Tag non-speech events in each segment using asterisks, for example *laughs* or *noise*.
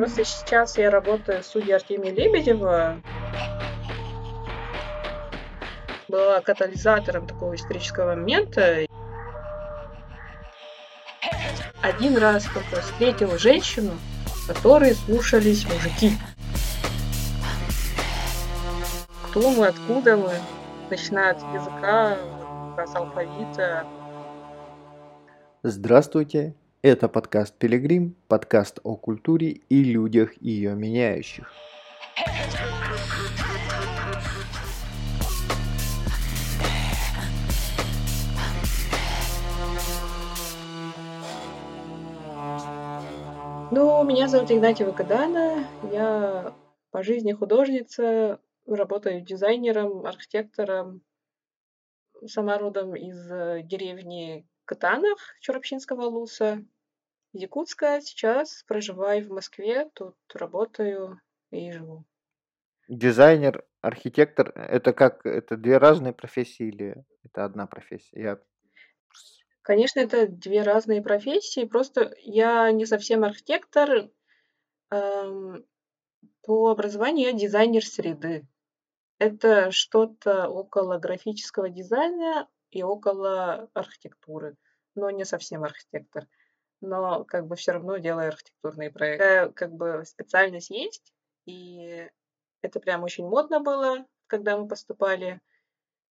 Просто сейчас я работаю с судьей Артемия Лебедева. Была катализатором такого исторического момента. Один раз только встретила женщину, которой слушались мужики. Кто мы, откуда мы, начиная от языка, с алфавита. Здравствуйте, это подкаст «Пилигрим», подкаст о культуре и людях, ее меняющих. Ну, меня зовут Игнатьева Кадана, я по жизни художница, работаю дизайнером, архитектором, сама родом из э, деревни Катанах Чурапчинского Луса, Якутска. Сейчас проживаю в Москве, тут работаю и живу. Дизайнер, архитектор, это как, это две разные профессии или это одна профессия? Я... Конечно, это две разные профессии, просто я не совсем архитектор, эм, по образованию я дизайнер среды. Это что-то около графического дизайна, и около архитектуры, но не совсем архитектор. Но как бы все равно делаю архитектурные проекты. Такая, как бы специальность есть, и это прям очень модно было, когда мы поступали.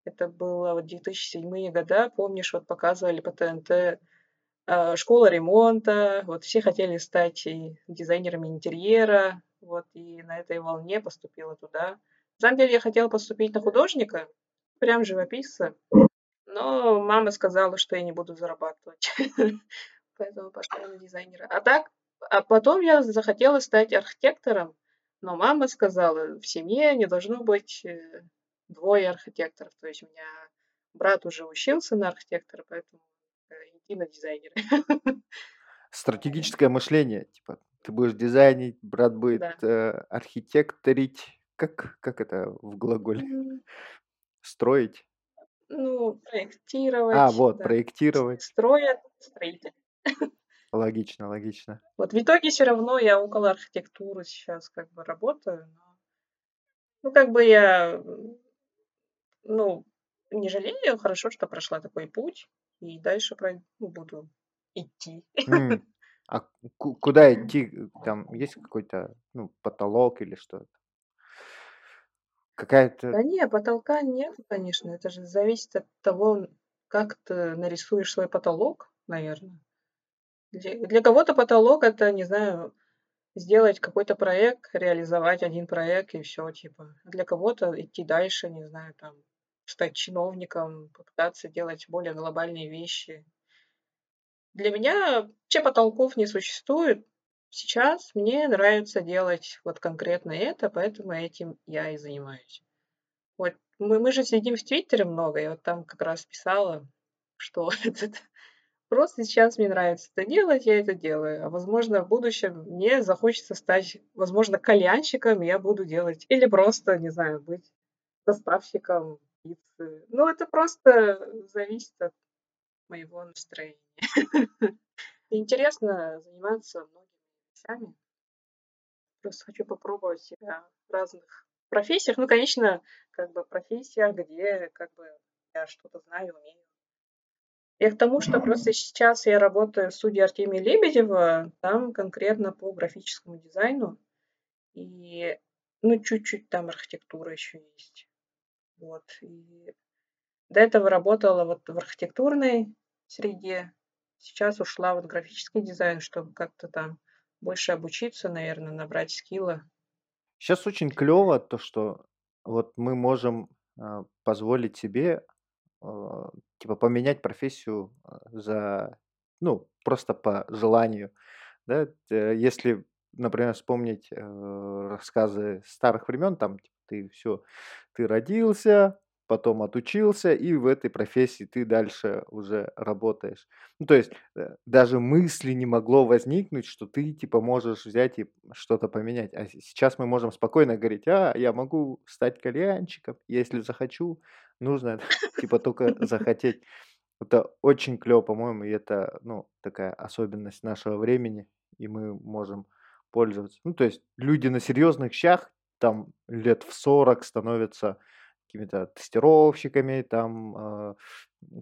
Это было вот 2007 года, помнишь, вот показывали по ТНТ э, школа ремонта, вот все хотели стать и дизайнерами интерьера, вот, и на этой волне поступила туда. На самом деле я хотела поступить на художника, прям живописца, но мама сказала, что я не буду зарабатывать. *laughs* Поэтому пошла на дизайнера. А так, а потом я захотела стать архитектором, но мама сказала, в семье не должно быть э, двое архитекторов. То есть у меня брат уже учился на архитектора, поэтому э, иди на дизайнера. *laughs* Стратегическое мышление, типа, ты будешь дизайнить, брат будет да. э, архитекторить. Как, как это в глаголе? Строить? Ну, А, проектировать, вот, да. проектировать. Строят строитель. *laughs* Логично, логично. Вот в итоге все равно я около архитектуры сейчас как бы работаю, но ну, как бы я, ну, не жалею, хорошо, что прошла такой путь, и дальше ну, буду идти. М, *laughs* А ку- куда идти? Там есть какой-то ну, потолок или что-то? Какая-то... Да не, потолка нет, конечно, это же зависит от того, как ты нарисуешь свой потолок, наверное. Для, для кого-то потолок это, не знаю, сделать какой-то проект, реализовать один проект и все, типа. Для кого-то идти дальше, не знаю, там, стать чиновником, попытаться делать более глобальные вещи. Для меня вообще потолков не существует. Сейчас мне нравится делать вот конкретно это, поэтому этим я и занимаюсь. Вот мы, мы же сидим в Твиттере много, я вот там как раз писала, что *laughs* этот, просто сейчас мне нравится это делать, я это делаю. А возможно, в будущем мне захочется стать, возможно, кальянщиком, я буду делать. Или просто, не знаю, быть доставщиком пиццы. Ну, это просто зависит от моего настроения. *laughs* Интересно заниматься вещами. Просто хочу попробовать себя в разных профессиях. Ну, конечно, как бы профессия, где как бы я что-то знаю, умею. Я к тому, что просто сейчас я работаю в студии Артемия Лебедева, там конкретно по графическому дизайну. И, ну, чуть-чуть там архитектура еще есть. Вот. И до этого работала вот в архитектурной среде. Сейчас ушла вот в графический дизайн, чтобы как-то там больше обучиться, наверное, набрать скиллы. Сейчас очень клево то, что вот мы можем а, позволить себе а, типа поменять профессию а, за, ну, просто по желанию. Да? Т- Если, например, вспомнить э, рассказы старых времен, там типа, ты все, ты родился, потом отучился, и в этой профессии ты дальше уже работаешь. Ну, то есть э, даже мысли не могло возникнуть, что ты типа можешь взять и что-то поменять. А сейчас мы можем спокойно говорить, а, я могу стать кальянщиком, если захочу, нужно типа только захотеть. Это очень клево, по-моему, и это, ну, такая особенность нашего времени, и мы можем пользоваться. Ну, то есть люди на серьезных щах там лет в 40 становятся какими-то тестировщиками, там э,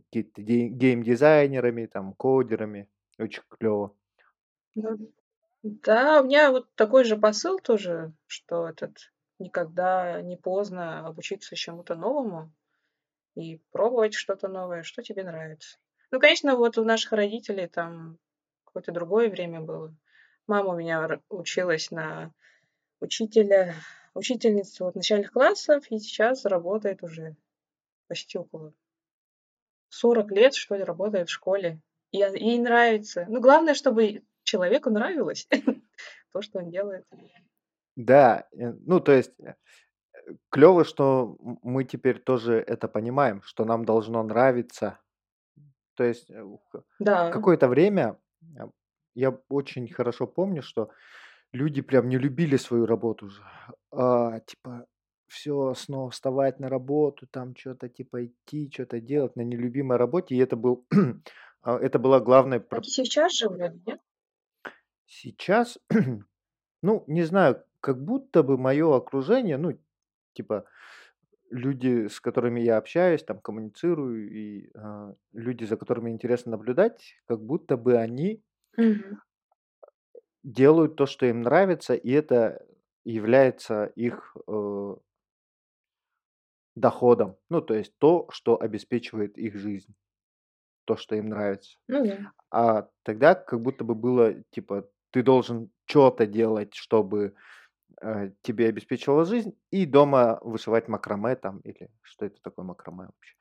какие-то гейм-дизайнерами, там кодерами. Очень клево. Да. да, у меня вот такой же посыл тоже, что этот никогда не поздно обучиться чему-то новому и пробовать что-то новое, что тебе нравится. Ну, конечно, вот у наших родителей там какое-то другое время было. Мама у меня училась на учителя, учительницу вот начальных классов, и сейчас работает уже почти около 40 лет, что ли, работает в школе. И ей нравится. Ну, главное, чтобы человеку нравилось *laughs* то, что он делает. Да, э, ну, то есть э, клево, что мы теперь тоже это понимаем, что нам должно нравиться. То есть э, Да. какое-то время я очень хорошо помню, что люди прям не любили свою работу. А, типа, все, снова вставать на работу, там что-то типа идти, что-то делать на нелюбимой работе. И это был, *clears throat* а, это была главная... Так сейчас же вроде, нет? Сейчас, *clears throat* ну, не знаю, как будто бы мое окружение, ну, типа, люди, с которыми я общаюсь, там, коммуницирую, и а, люди, за которыми интересно наблюдать, как будто бы они Мгм. делают то, что им нравится, и это является их э, доходом. Ну, то есть то, что обеспечивает их жизнь, то, что им нравится. Ну да. А тогда как будто бы было, типа, ты должен что-то делать, чтобы э, тебе обеспечивала жизнь, и дома вышивать макраме там, или что это такое макраме вообще.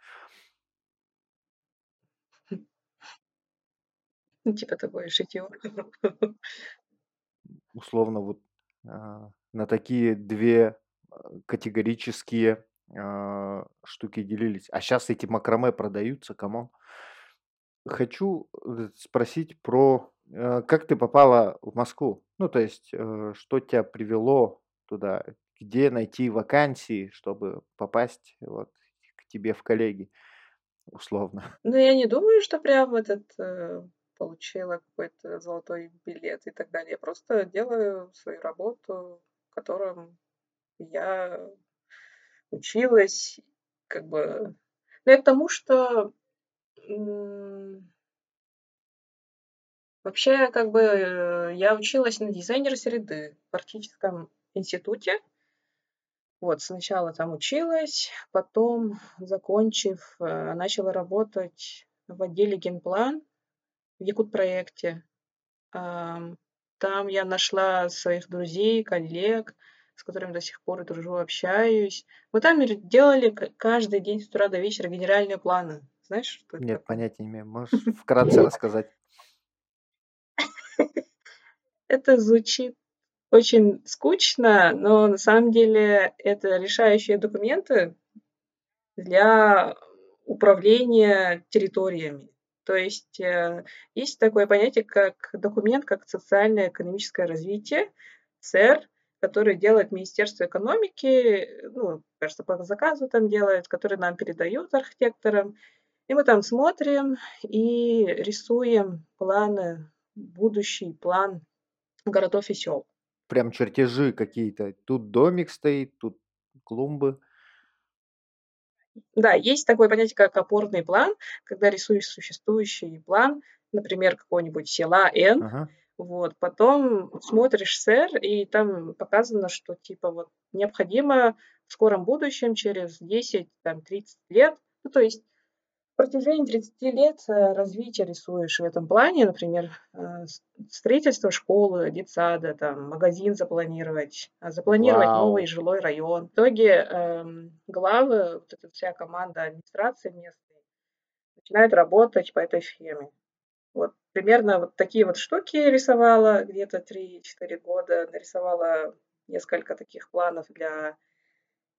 Ну, типа такое шитье. Условно вот а, на такие две а, категорические а, штуки делились. А сейчас эти макраме продаются, come on. Хочу э, спросить про, э, как ты попала в Москву? Ну, то есть, э, что тебя привело туда? Где найти вакансии, чтобы попасть вот к тебе в коллеги, условно? *laughs* Ну, я не думаю, что прям этот получила какой-то золотой билет и так далее. Я просто делаю свою работу, котором я училась, как бы. Ну, я к тому, что вообще, как бы, я училась на дизайнера среды в практическом институте. Вот, сначала там училась, потом, закончив, э, начала работать в отделе генплан в Якут-проекте. Там я нашла своих друзей, коллег, с которыми до сих пор дружу, общаюсь. Мы там делали каждый день с утра до вечера генеральные планы. Знаешь, что это Нет, понятия не имею. Можешь вкратце рассказать? *laughs* Это звучит очень скучно, но на самом деле это решающие документы для управления территориями. То есть э, есть такое понятие, как документ, как социально-экономическое развитие, СЭР, который делает Министерство экономики, ну, кажется, по заказу там делает, который нам передают архитекторам. И мы там смотрим и рисуем планы, будущий план городов и сел. Прям чертежи какие-то. Тут домик стоит, тут клумбы. Да, есть такое понятие, как опорный план, когда рисуешь существующий план, например, какого-нибудь села N, ага. вот, потом смотришь СЭР, и там показано, что типа вот необходимо в скором будущем, через 10-30 лет, ну, то есть в протяжении 30 лет э, развития рисуешь в этом плане, например, э, строительство школы, детсада, там, магазин запланировать, а, запланировать Вау. новый жилой район. В итоге эм, главы, вот эта вся команда администрации местной начинает работать по этой схеме. Вот примерно вот такие вот штуки рисовала где-то 3-4 года, нарисовала несколько таких планов для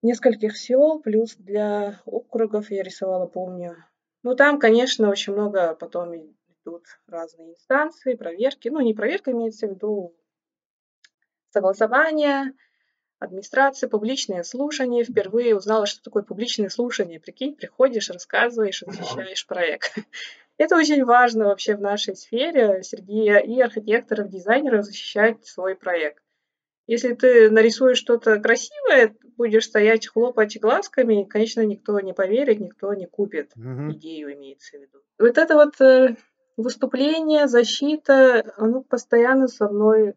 нескольких сел, плюс для округов я рисовала, помню, ну, там, конечно, очень много потом идут разные инстанции, проверки. Ну, не проверка, имеется в виду согласование, администрации, публичные слушания. Впервые узнала, что такое публичные слушания. Прикинь, приходишь, рассказываешь, защищаешь проект. *laughs* Это очень важно вообще в нашей сфере среди и архитекторов, дизайнеров защищать свой проект. Если ты нарисуешь что-то красивое, будешь стоять, хлопать глазками, конечно, никто не поверит, никто не купит. Мгм. Идею имеется в виду. Вот это вот э, выступление, защита, оно постоянно со мной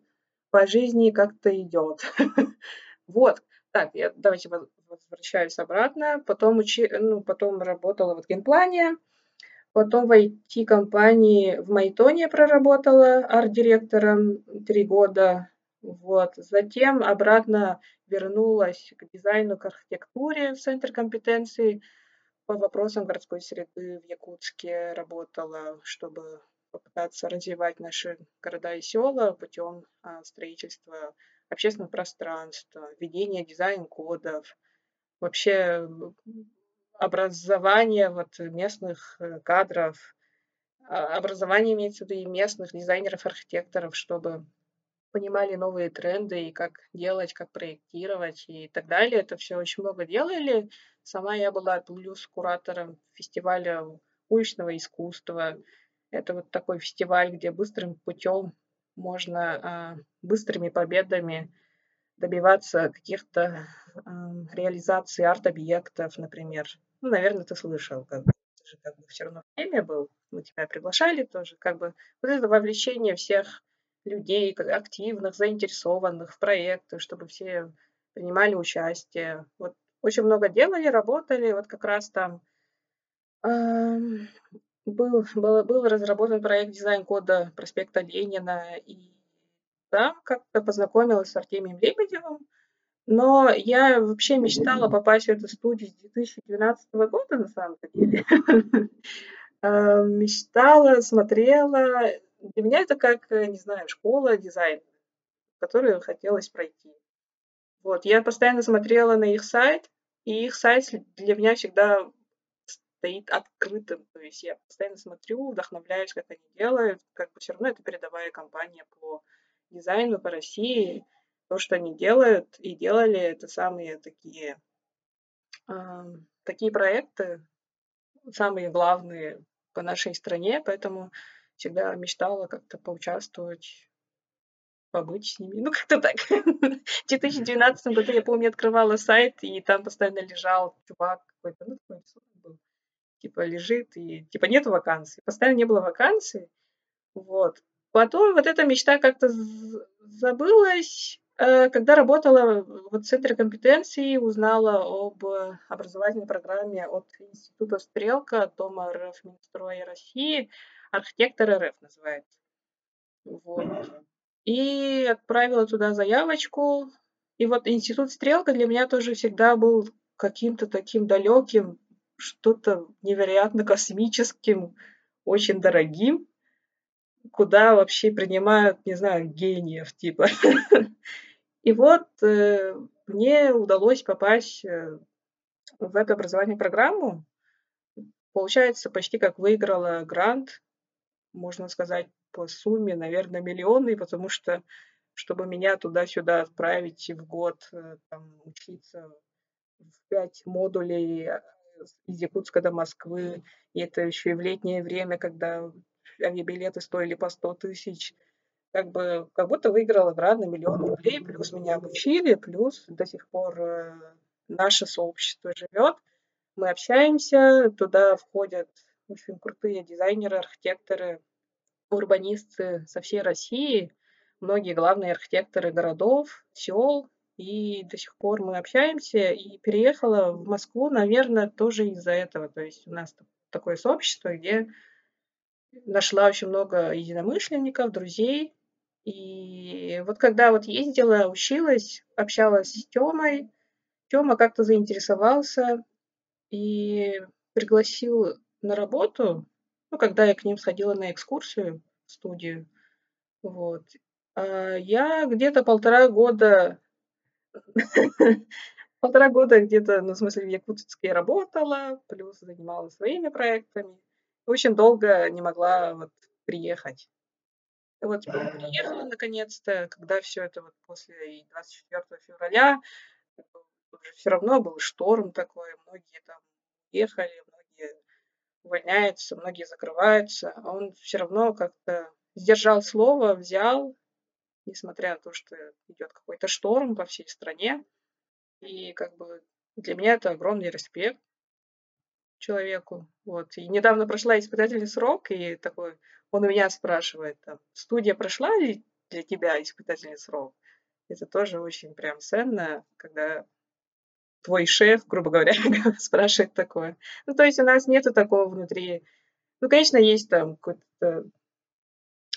по жизни как-то идет. *laughs* Вот. Так, я, давайте возвращаюсь обратно. Потом, учи, ну, потом работала в генплане, потом в IT-компании в Майтоне проработала арт-директором три года. Вот. Затем обратно вернулась к дизайну, к архитектуре в Центр компетенции по вопросам городской среды в Якутске работала, чтобы попытаться развивать наши города и села путем а, строительства общественного пространства, введения дизайн-кодов, вообще образование вот местных э, кадров, а, образование имеется в виду и местных дизайнеров, архитекторов, чтобы понимали новые тренды и как делать, как проектировать и так далее. Это все очень много делали. Сама я была плюс куратором фестиваля уличного искусства. Это вот такой фестиваль, где быстрым путем можно а, быстрыми победами добиваться каких-то а, реализаций арт-объектов, например. Ну, наверное, ты слышал, как бы, ты же как бы все равно в теме был, мы тебя приглашали тоже, как бы вот это вовлечение всех людей, активных, заинтересованных в проекты, чтобы все принимали участие. Вот очень много делали, работали, вот как раз там был, был, был разработан проект дизайн-кода проспекта Ленина, и там как-то познакомилась с Артемием Лебедевым, но я вообще мечтала попасть в эту студию с 2012 года, на самом деле. *laughs* Мечтала, смотрела. Для меня это как, не знаю, школа дизайна, которую хотелось пройти. Вот, я постоянно смотрела на их сайт, и их сайт для меня всегда стоит открытым. То есть я постоянно смотрю, вдохновляюсь, как они делают. Как бы все равно это передовая компания по дизайну по России. То, что они делают и делали, это самые такие, э, такие проекты, самые главные по нашей стране, поэтому всегда мечтала как-то поучаствовать, побыть с ними. Ну, *laughs* как-то так. В 2012 году, я помню, открывала сайт, и там постоянно лежал чувак какой-то, ну, такой был, типа лежит, и типа нет вакансий. Постоянно не было вакансий. Вот. Потом вот эта мечта как-то забылась, э, когда работала в Центре компетенции, узнала об образовательной программе от Института Стрелка, Дома РФ Минстроя России, архитектор РФ называется. Вот. И отправила туда заявочку. И вот Институт Стрелка для меня тоже всегда был каким-то таким далеким, что-то невероятно космическим, очень дорогим, куда вообще принимают, не знаю, гениев типа. *laughs* И вот э, мне удалось попасть э, в эту образовательную программу. Получается, почти как выиграла грант, можно сказать, по сумме, наверное, миллионный, потому что чтобы меня туда-сюда отправить в год э, там, учиться в пять модулей из Якутска до Москвы, и это еще и в летнее время, когда авиабилеты стоили по 100 тысяч, как бы как будто выиграла на миллион рублей, плюс меня обучили, плюс до сих пор э, наше сообщество живет. Мы общаемся, туда входят очень крутые дизайнеры, архитекторы, урбанисты со всей России, многие главные архитекторы городов, сел, и до сих пор мы общаемся. И переехала в Москву, наверное, тоже из-за этого. То есть у нас такое сообщество, где нашла очень много единомышленников, друзей. И вот когда вот ездила, училась, общалась с Тёмой, Тёма как-то заинтересовался и пригласил на работу, ну, когда я к ним сходила на экскурсию в студию. Вот. А я где-то полтора года *laughs* полтора года где-то, ну, в смысле, в Якутске работала, плюс занималась своими проектами. Очень долго не могла вот приехать. И вот приехала наконец-то, когда все это вот после 24 февраля, уже все равно был шторм такой, многие там ехали, многие увольняются, многие закрываются, а он все равно как-то сдержал слово, взял, несмотря на то, что идет какой-то шторм по всей стране. И как бы для меня это огромный респект человеку. Вот. И недавно прошла испытательный срок, и такой, он у меня спрашивает, там, студия прошла ли для тебя испытательный срок? Это тоже очень прям ценно, когда твой шеф, грубо говоря, *laughs* спрашивает такое. Ну, то есть у нас нету такого внутри. Ну, конечно, есть там какая-то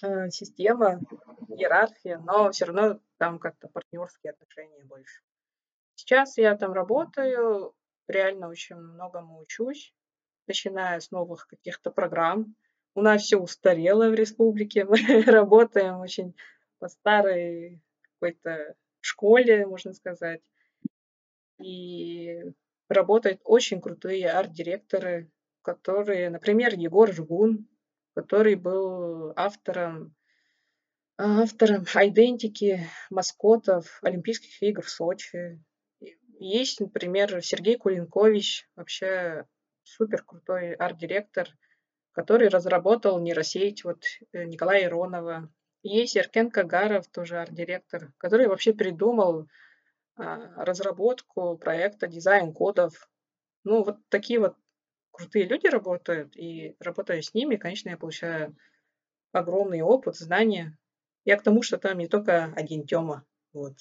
э, система, иерархия, но все равно там как-то партнерские отношения больше. Сейчас я там работаю, реально очень многому учусь, начиная с новых каких-то программ. У нас все устарело в республике, *laughs* мы работаем очень по старой какой-то школе, можно сказать. И работают очень крутые арт-директоры, которые, например, Егор Жгун, который был автором автором идентики маскотов Олимпийских игр в Сочи. Есть, например, Сергей Кулинкович, вообще супер крутой арт-директор, который разработал нейросеть вот э, Николая Иронова. Есть Еркен Кагаров, тоже арт-директор, который вообще придумал разработку проекта дизайн кодов. Ну, вот такие вот крутые люди работают, и работая с ними, конечно, я получаю огромный опыт, знания. Я к тому, что там не только один Тёма. Вот.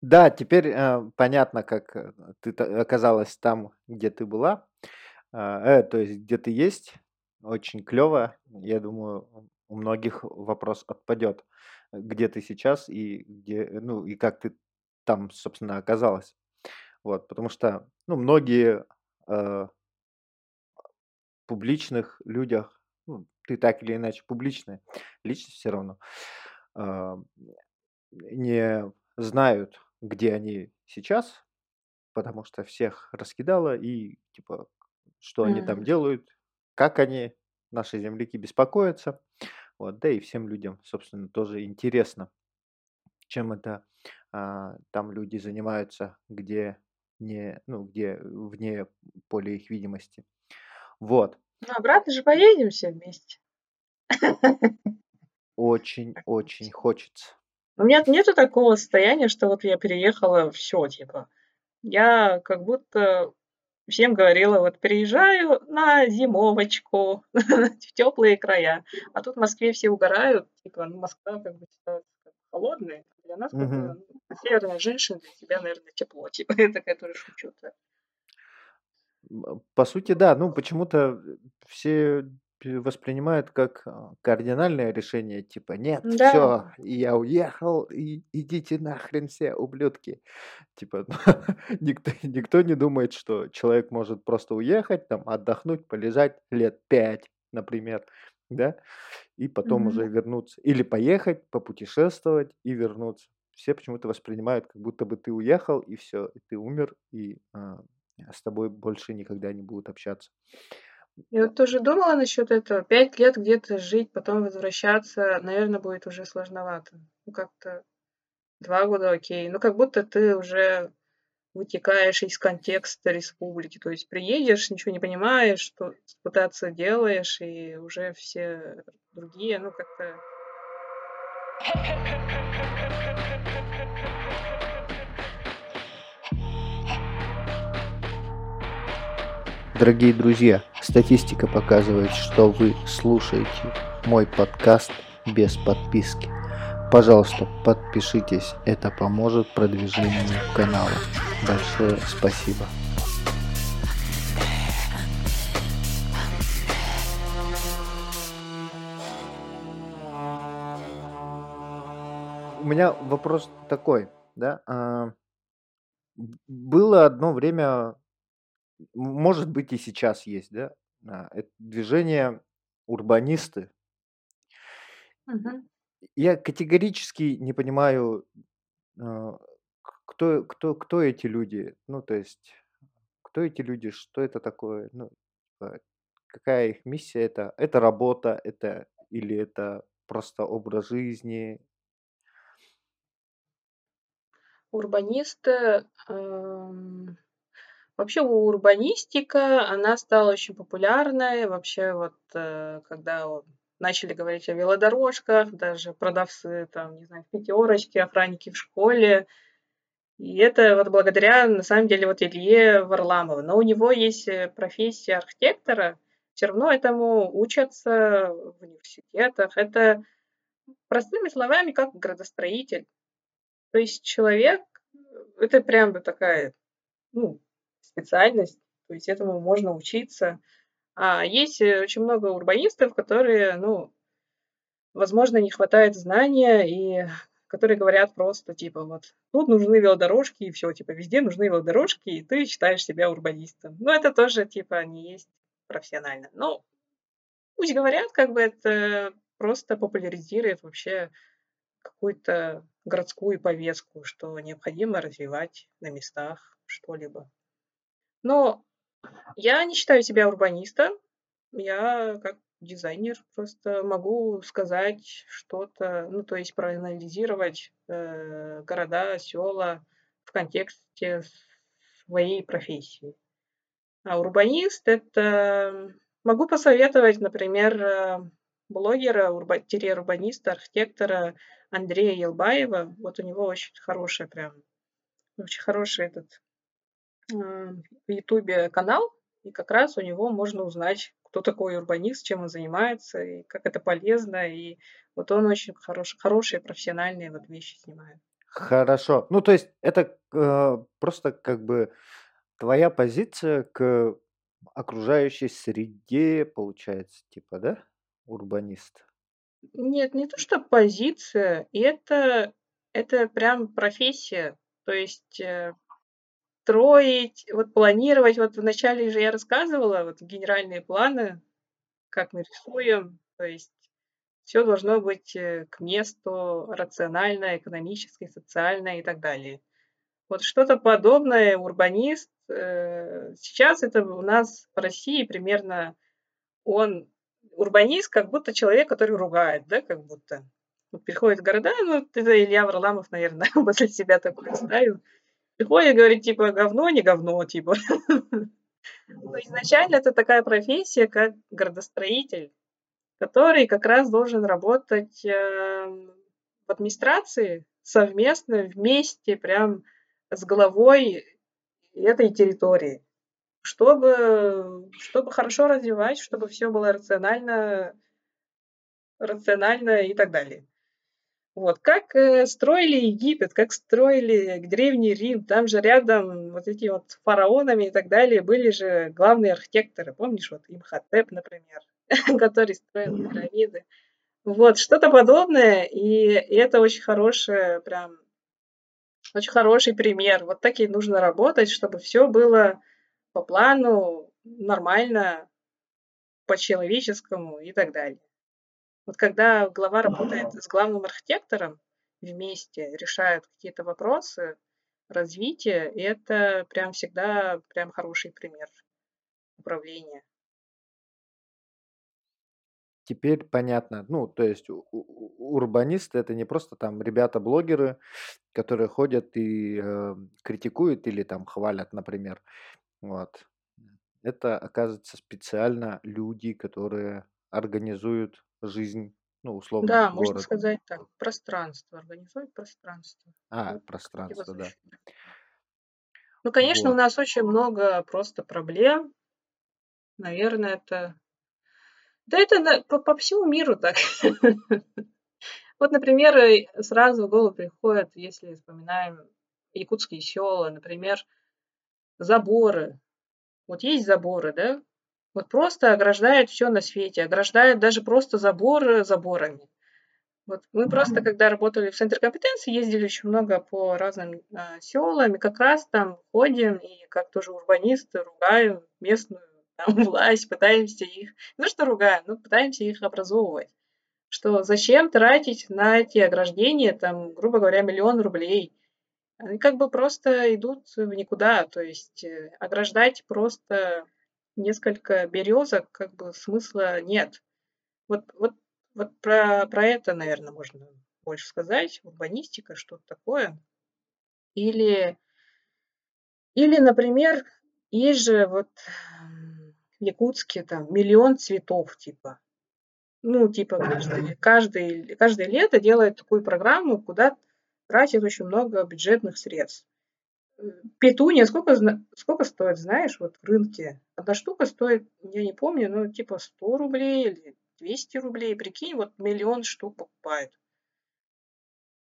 Да, теперь э, понятно, как э, ты оказалась там, где ты была, а, э, то есть где ты есть. Очень клево. Я думаю, у многих вопрос отпадет, где ты сейчас и где, ну и как ты там, собственно, оказалась. Вот, потому что, ну, многие э, публичных людях, ну, ты так или иначе публичная личность все равно, э, не знают, где они сейчас, потому что всех раскидало и типа, что они там делают, как они, наши земляки, беспокоятся. Вот, да и всем людям, собственно, тоже интересно, чем это там люди занимаются, где не, ну, где вне поля их видимости. Вот. Ну, обратно же поедем все вместе. Очень, очень хочется. У меня нету такого состояния, что вот я переехала, все, типа. Я как будто всем говорила, вот приезжаю на зимовочку *laughs* в теплые края. А тут в Москве все угорают, типа, ну, Москва как бы холодная, для нас, бы, ну, северная женщина, для тебя, наверное, тепло, *laughs* типа, я такая тоже шучу. -то. По сути, да. Ну, почему-то все воспринимают как а, кардинальное решение, типа, нет, Да. все, я уехал, и идите нахрен все, ублюдки. Типа, *laughs* никто, никто не думает, что человек может просто уехать, там, отдохнуть, полежать лет пять, например, да, и потом уже вернуться. Или поехать, попутешествовать и вернуться. Все почему-то воспринимают, как будто бы ты уехал, и все, и ты умер, и а, с тобой больше никогда не будут общаться. Я вот тоже думала насчет этого. Пять лет где-то жить, потом возвращаться, наверное, будет уже сложновато. Ну, как-то два года окей. Ну, как будто ты уже вытекаешь из контекста республики. То есть приедешь, ничего не понимаешь, что пытаться делаешь, и уже все другие, ну, как-то... Дорогие друзья, статистика показывает, что вы слушаете мой подкаст без подписки. Пожалуйста, подпишитесь, это поможет продвижению канала. Большое спасибо. У меня вопрос такой, да? А, было одно время может быть, и сейчас есть, да, а, это движение урбанисты. Мгм. Я категорически не понимаю, а, кто, кто, кто эти люди, ну, то есть, кто эти люди, что это такое, ну, типа, какая их миссия, это, это работа, это или это просто образ жизни? Урбанисты, эм, вообще урбанистика, она стала очень популярной. Вообще вот, э, когда начали говорить о велодорожках, даже продавцы там, не знаю, в охранники в школе. И это вот благодаря, на самом деле, вот Илье Варламову. Но у него есть э, профессия архитектора, все равно этому учатся в университетах. Это простыми словами, как градостроитель. То есть человек, это прям такая, ну, специальность, то есть этому можно учиться. А есть э, очень много урбанистов, которые, ну, возможно, не хватает знания и которые говорят просто, типа, вот, тут нужны велодорожки, и все, типа, везде нужны велодорожки, и ты считаешь себя урбанистом. Но это тоже, типа, не есть профессионально. Но пусть говорят, как бы это просто популяризирует вообще какую-то городскую повестку, что необходимо развивать на местах что-либо. Но я не считаю себя урбанистом. Я как дизайнер просто могу сказать что-то, ну, то есть проанализировать э, города, села в контексте своей профессии. А урбанист – это... Могу посоветовать, например, э, блогера, урбаниста, архитектора Андрея Елбаева. Вот у него очень хороший прям, очень хороший этот э, в Ютубе канал, и как раз у него можно узнать, кто такой урбанист, чем он занимается, и как это полезно. И вот он очень хороший, хорошие профессиональные вот вещи снимает. Хорошо. Ну, то есть это э, просто как бы твоя позиция к окружающей среде, получается, типа, да? Урбанист. Нет, не то, что позиция, это, это прям профессия. То есть э, строить, вот планировать. Вот вначале же я рассказывала, вот генеральные планы, как мы рисуем. То есть все должно быть э, к месту рационально, экономически, социально и так далее. Вот что-то подобное урбанист. Э, сейчас это у нас в России примерно он урбанист, как будто человек, который ругает, да, как будто. Вот приходит в города, ну, это Илья Варламов, наверное, *laughs* после себя такой представил. Приходит и говорит, типа, говно, не говно, типа. Но изначально это такая профессия, как градостроитель, который как раз должен работать эм, в администрации совместно, вместе, прям с головой этой территории, чтобы, чтобы хорошо развивать, чтобы все было рационально, рационально и так далее. Вот, как э, строили Египет, как строили Древний Рим, там же рядом вот эти вот фараонами и так далее были же главные архитекторы, помнишь, вот Имхотеп, например, *laughs* который строил пирамиды. Вот, что-то подобное, и, и это очень хорошее, прям, очень хороший пример. Вот так и нужно работать, чтобы все было по плану, нормально, по-человеческому и так далее. Вот когда глава работает с главным архитектором, вместе решают какие-то вопросы развития, и это прям всегда прям хороший пример управления. Теперь понятно. Ну, то есть урбанисты это не просто там ребята-блогеры, которые ходят и э, критикуют или там хвалят, например. Вот. Это, оказывается, специально люди, которые организуют жизнь, ну, условно, Да, можно сказать так. Пространство. Организовать пространство. А, Вот пространство, да. Ну, конечно, у нас очень много просто проблем. Наверное, это... Да это на- по, по всему миру так. *laughs* Вот, например, сразу в голову приходит, если вспоминаем якутские села, например, заборы. Вот есть заборы, да? Вот просто ограждает все на свете, ограждает даже просто заборы заборами. Вот мы просто, когда работали в центре компетенции, ездили очень много по разным а, селам, и как раз там ходим, и как тоже урбанисты ругаем местную *laughs* там, власть, пытаемся их, то что ругаем, но пытаемся их образовывать. Что зачем тратить на эти ограждения, там, грубо говоря, миллион рублей? Они как бы просто идут в никуда, то есть э, ограждать просто несколько березок, как бы смысла нет. Вот, вот Вот про, про это, наверное, можно больше сказать. Урбанистика, что-то такое. Или, или, например, есть же вот в Якутске там миллион цветов, типа. Ну, типа, каждый, каждый, каждое лето делает такую программу, куда тратит очень много бюджетных средств. Петуния сколько, сколько стоит, знаешь, вот в рынке? Одна штука стоит, я не помню, ну, типа 100 рублей или 200 рублей. Прикинь, вот миллион штук покупают.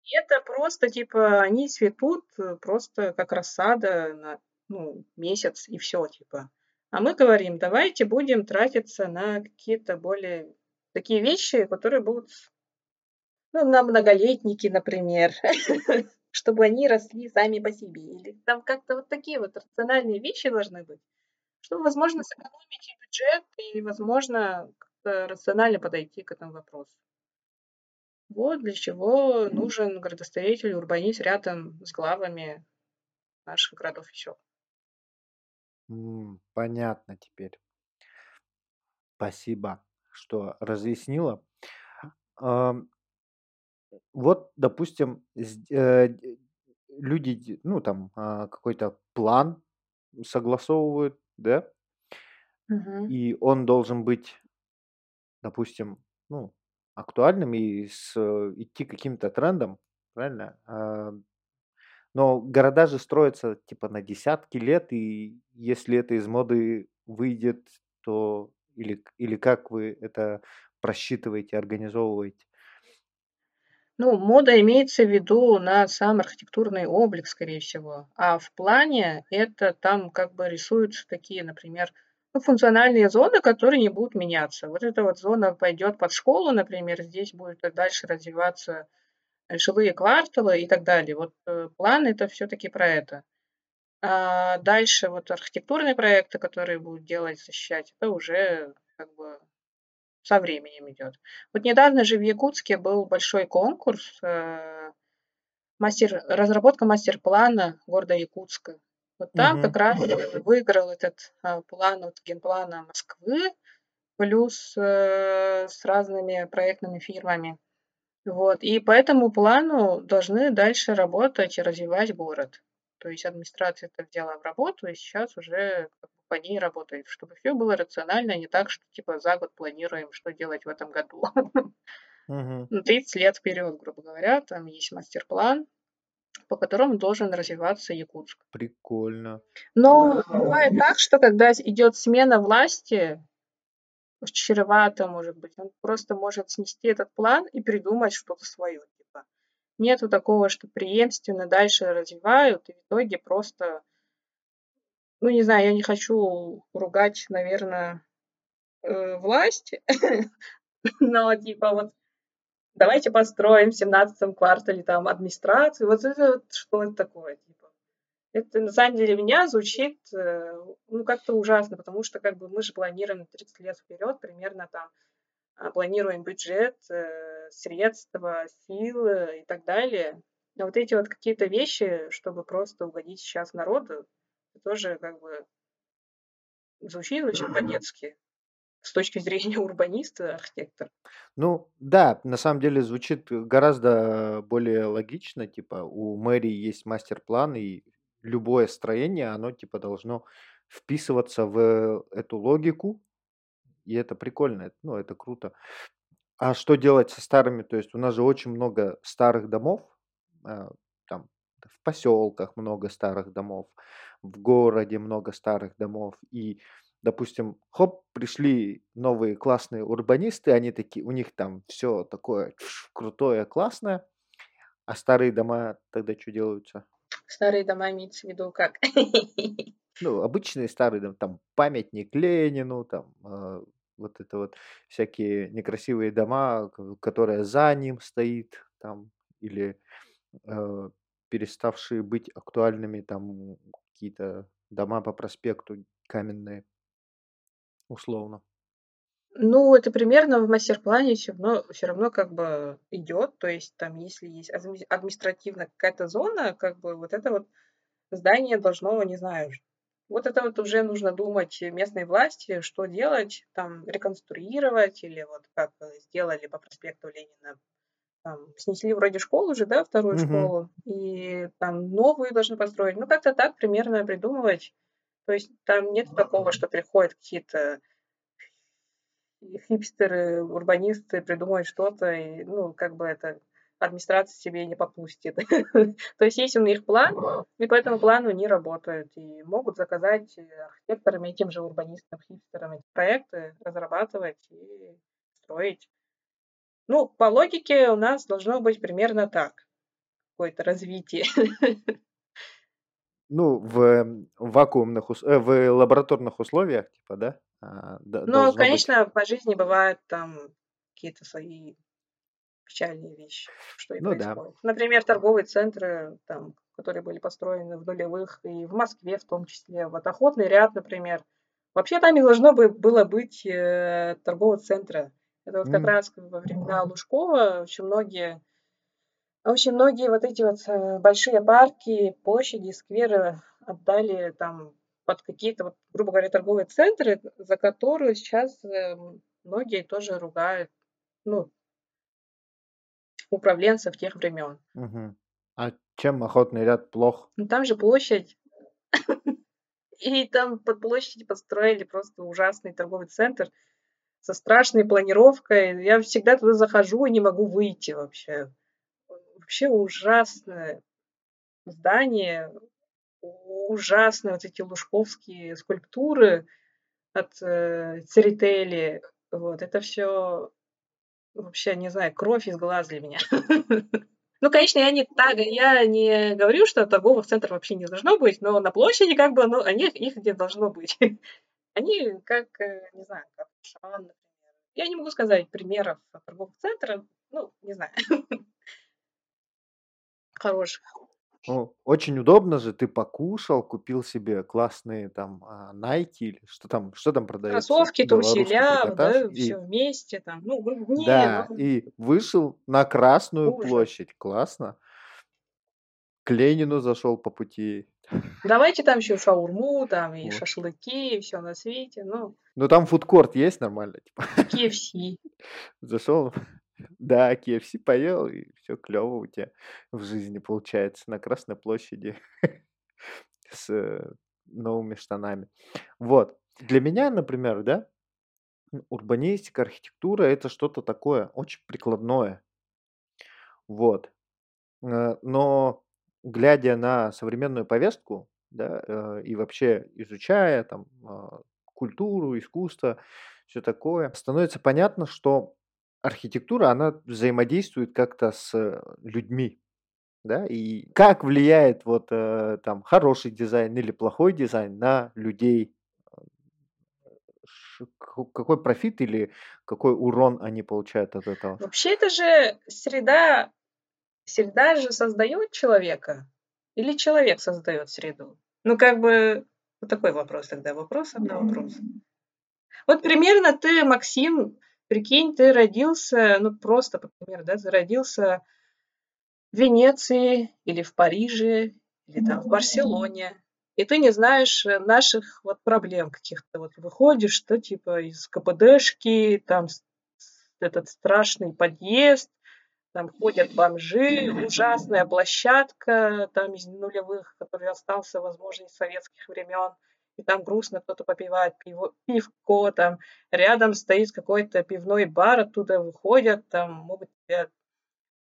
И это просто, типа, они цветут э, просто как рассада на ну, месяц и все, типа. А мы говорим, давайте будем тратиться на какие-то более такие вещи, которые будут ну, на многолетники, например. *laughs* чтобы они росли сами по себе. Или там как-то вот такие вот рациональные вещи должны быть, чтобы, возможно, сэкономить и бюджет, и, возможно, как-то рационально подойти к этому вопросу. Вот для чего нужен градостроитель, урбанист рядом с главами наших городов сел. понятно теперь. Спасибо, что разъяснила. Вот, допустим, э, люди, ну, там, а, какой-то план согласовывают, да, Мгм. и он должен быть, допустим, ну, актуальным и с э, идти каким-то трендом, правильно? А, но города же строятся, типа, на десятки лет, и если это из моды выйдет, то или или как вы это просчитываете, организовываете? Ну, мода имеется в виду на сам архитектурный облик, скорее всего. А в плане это там как бы рисуются такие, например, ну, функциональные зоны, которые не будут меняться. Вот эта вот зона пойдет под школу, например, здесь будет дальше развиваться жилые кварталы и так далее. Вот э, план это все-таки про это. А дальше вот архитектурные проекты, которые будут делать, защищать, это уже как бы со временем идет. Вот недавно же в Якутске был большой конкурс, э, мастер, разработка мастер-плана города Якутска. Вот там как раз выиграл этот а, план от генплана Москвы, плюс э, с разными проектными фирмами. Вот. И по этому плану должны дальше работать и развивать город. То есть администрация это взяла в работу, и сейчас уже по ней работает, чтобы все было рационально, а не так, что типа за год планируем, что делать в этом году. Угу. 30 *laughs* лет вперед, грубо говоря, там есть мастер-план, по которому должен развиваться Якутск. Прикольно. Но бывает так, что когда идет смена власти, чревато, может быть, он просто может снести этот план и придумать что-то свое. Нету такого, что преемственно дальше развивают, и в итоге просто ну, не знаю, я не хочу ругать, наверное, э, власть, *laughs* но типа вот давайте построим в семнадцатом квартале там администрацию. Вот это вот что это такое, типа. Это на самом деле меня звучит, э, ну, как-то ужасно, потому что как бы мы же планируем 30 лет вперед, примерно там а, планируем бюджет, э, средства, силы и так далее. Но вот эти вот какие-то вещи, чтобы просто угодить сейчас народу, тоже как бы звучит очень по-детски с точки зрения *laughs* урбаниста, архитектора. Ну да, на самом деле звучит гораздо более логично. Типа у мэрии есть мастер-план, и любое строение, оно типа должно вписываться в эту логику. И это прикольно, ну это круто. А что делать со старыми? То есть у нас же очень много старых домов, а, там в поселках много старых домов, в городе много старых домов. И, допустим, хоп, пришли новые классные урбанисты, они такие, у них там все такое крутое, классное, а старые дома тогда что делаются? Старые дома имеется в виду как? Ну, обычные старые дома, там памятник Ленину, там э, вот это вот всякие некрасивые дома, которые за ним стоит, там, или э, переставшие быть актуальными, там какие-то дома по проспекту каменные, условно. Ну, это примерно в мастер-плане все равно, все равно как бы идет. То есть там, если есть административная какая-то зона, как бы вот это вот здание должно, не знаю, Вот это вот уже нужно думать местной власти, что делать, там, реконструировать или вот как сделали по проспекту Ленина, там, снесли вроде школу уже, да, вторую Мгм. школу, и там новую должны построить. Ну, как-то так примерно придумывать. То есть там нет такого, что приходят какие-то хипстеры, урбанисты, придумают что-то, и, ну, как бы это администрация себе не попустит. *laughs* То есть есть у них план, и по этому плану они работают и могут заказать архитекторам и тем же урбанистам, хипстерам эти проекты, разрабатывать и строить. Ну, по логике у нас должно быть примерно так. Какое-то развитие. Ну, в вакуумных, ус- э, в лабораторных условиях, типа, да? а, Ну, должно быть. конечно, по жизни бывают там какие-то свои печальные вещи, что и Ну да. происходит. Например, торговые центры, там, которые были построены в нулевых, и в Москве в том числе, вот охотный ряд, например. Вообще там не должно бы было быть э, торгового центра. Это вот как М. раз во времена Лужкова очень многие очень многие вот эти вот э, большие парки, площади, скверы отдали там под какие-то, вот, грубо говоря, торговые центры, за которые сейчас э, многие тоже ругают, ну, управленцев тех времен. Мгм. А чем охотный ряд плох? Ну там же площадь, *laughs* и там под площадью построили просто ужасный торговый центр со страшной планировкой. Я всегда туда захожу и не могу выйти вообще. Вообще ужасное здание, ужасные вот эти лужковские скульптуры от э, Церетели. Вот, это все вообще, не знаю, кровь из глаз для меня. *laughs* Ну, конечно, я не так, я не говорю, что торговых центров вообще не должно быть, но на площади как бы, ну, они, их не должно быть. *laughs* Они как, э, не знаю, как Шан, например. Я не могу сказать примеров торговых центров, ну, не знаю, *laughs* хороших. Ну, очень удобно же, ты покушал, купил себе классные там а, Nike или что там, что там продается? Кроссовки, труселя, да, И, все вместе там. Ну, ну, не, да, ну, и вышел на Красную ужас. площадь. Классно. К Ленину зашел по пути. Давайте там еще шаурму, там и Вот. шашлыки, и все на свете. Ну, Ну там фудкорт есть нормально, типа. KFC. *laughs* Зашел, да, KFC поел, и все клево у тебя в жизни получается на Красной площади *laughs* с э, новыми штанами. Вот. Для меня, например, да, урбанистика, архитектура это что-то такое очень прикладное. Вот. Э, Но глядя на современную повестку, да, э, и вообще изучая там а, культуру, искусство, все такое, становится понятно, что архитектура, она взаимодействует как-то с э, людьми, да, и как влияет вот э, там хороший дизайн или плохой дизайн на людей, какой профит или какой урон они получают от этого. Вообще это же среда, среда же создает человека или человек создает среду? Ну, как бы, вот такой вопрос тогда, вопросом на вопрос. Вот примерно ты, Максим, прикинь, ты родился, ну, просто, например, да, ты родился в Венеции или в Париже, или там в Барселоне, и ты не знаешь э, наших вот проблем каких-то. Вот выходишь, что типа из КПДшки, там этот страшный подъезд, там ходят бомжи, ужасная площадка там из нулевых, который остался, возможно, из советских времен. И там грустно кто-то попивает пиво, пивко, там рядом стоит какой-то пивной бар, оттуда выходят, там могут тебе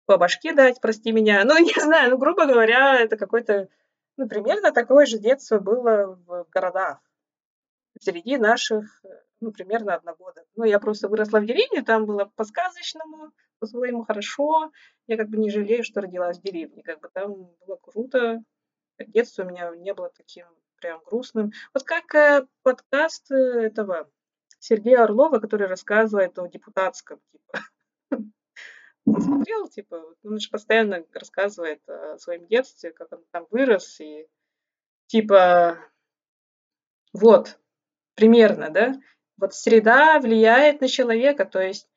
по башке дать, прости меня. Ну, *laughs* не знаю, ну, грубо говоря, это какой-то, ну, примерно такое же детство было в городах. Среди наших, ну, примерно одногодок. Ну, я просто выросла в деревне, там было по-сказочному, по-своему хорошо. Я как бы не жалею, что родилась в деревне. Как бы там было круто. Детство у меня не было таким прям грустным. Вот как э, подкаст э, этого Сергея Орлова, который рассказывает о депутатском, типа. *laughs* Смотрел, типа, он же постоянно рассказывает о своем детстве, как он там вырос, и типа, вот, примерно, да, вот среда влияет на человека, то есть,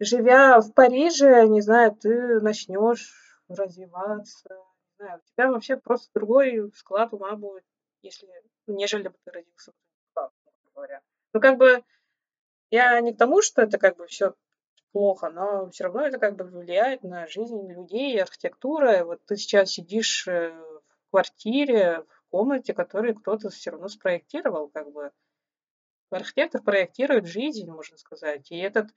живя в Париже, не знаю, ты начнешь развиваться, не знаю, у тебя вообще просто другой склад ума будет, если, нежели бы ты родился говоря. Ну, как бы, я не к тому, что это как бы все плохо, но все равно это как бы влияет на жизнь людей, архитектура. Вот ты сейчас сидишь э, в квартире, в комнате, которую кто-то все равно спроектировал, как бы. Архитектор проектирует жизнь, можно сказать. И этот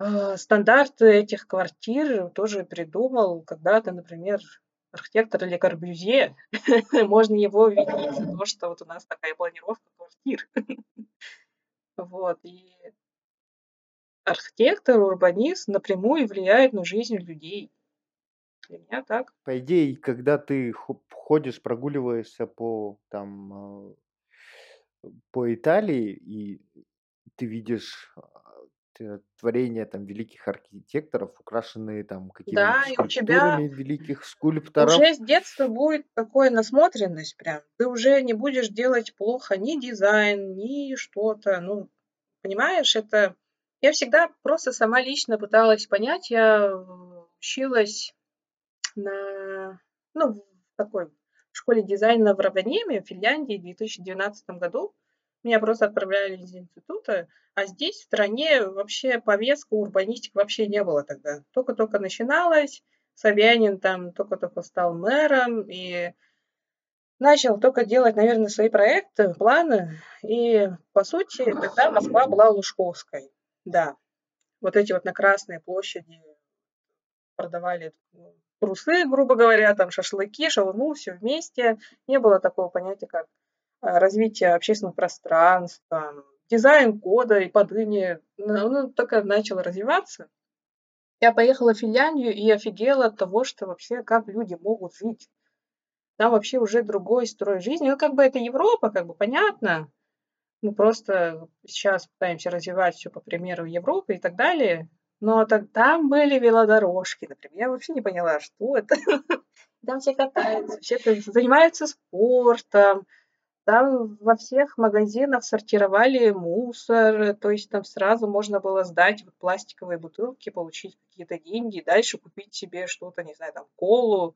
э, стандарт этих квартир тоже придумал когда-то, например, архитектор Ле Корбюзье. *laughs* Можно его видеть за то, что вот у нас такая планировка квартир. *laughs* Вот. И архитектор, урбанист напрямую влияет на жизнь людей. Для меня так. По идее, когда ты ходишь, прогуливаешься по там э, по Италии и ты видишь творения там великих архитекторов, украшенные там Да, какими-нибудь и у тебя скульптурами великих скульпторов. уже с детства будет такая насмотренность прям. Ты уже не будешь делать плохо ни дизайн, ни что-то. Ну, понимаешь, это я всегда просто сама лично пыталась понять. Я училась на, ну, в такой школе дизайна в Раванеме, в Финляндии в 2012 году. Меня просто отправляли из института, а здесь, в стране, вообще повестка урбанистик вообще не было тогда. Только-только начиналось, Собянин там только-только стал мэром и начал только делать, наверное, свои проекты, планы. И, по сути, тогда Москва была Лужковской. Да, вот эти вот на Красной площади продавали ну, трусы, грубо говоря, там шашлыки, шаурму, все вместе. Не было такого понятия, как развитие общественных пространств, там, дизайн кода и подыни, ну, ну, только начало развиваться. Я поехала в Финляндию и офигела от того, что вообще как люди могут жить. Там вообще уже другой строй жизни. Ну, как бы это Европа, как бы понятно, мы просто сейчас пытаемся развивать все по примеру Европы и так далее. Но так, там были велодорожки, например. Я вообще не поняла, что это. *laughs* Там все катаются, все занимаются спортом. Там во всех магазинах сортировали мусор, то есть там сразу можно было сдать вот пластиковые бутылки, получить какие-то деньги, дальше купить себе что-то, не знаю, там колу.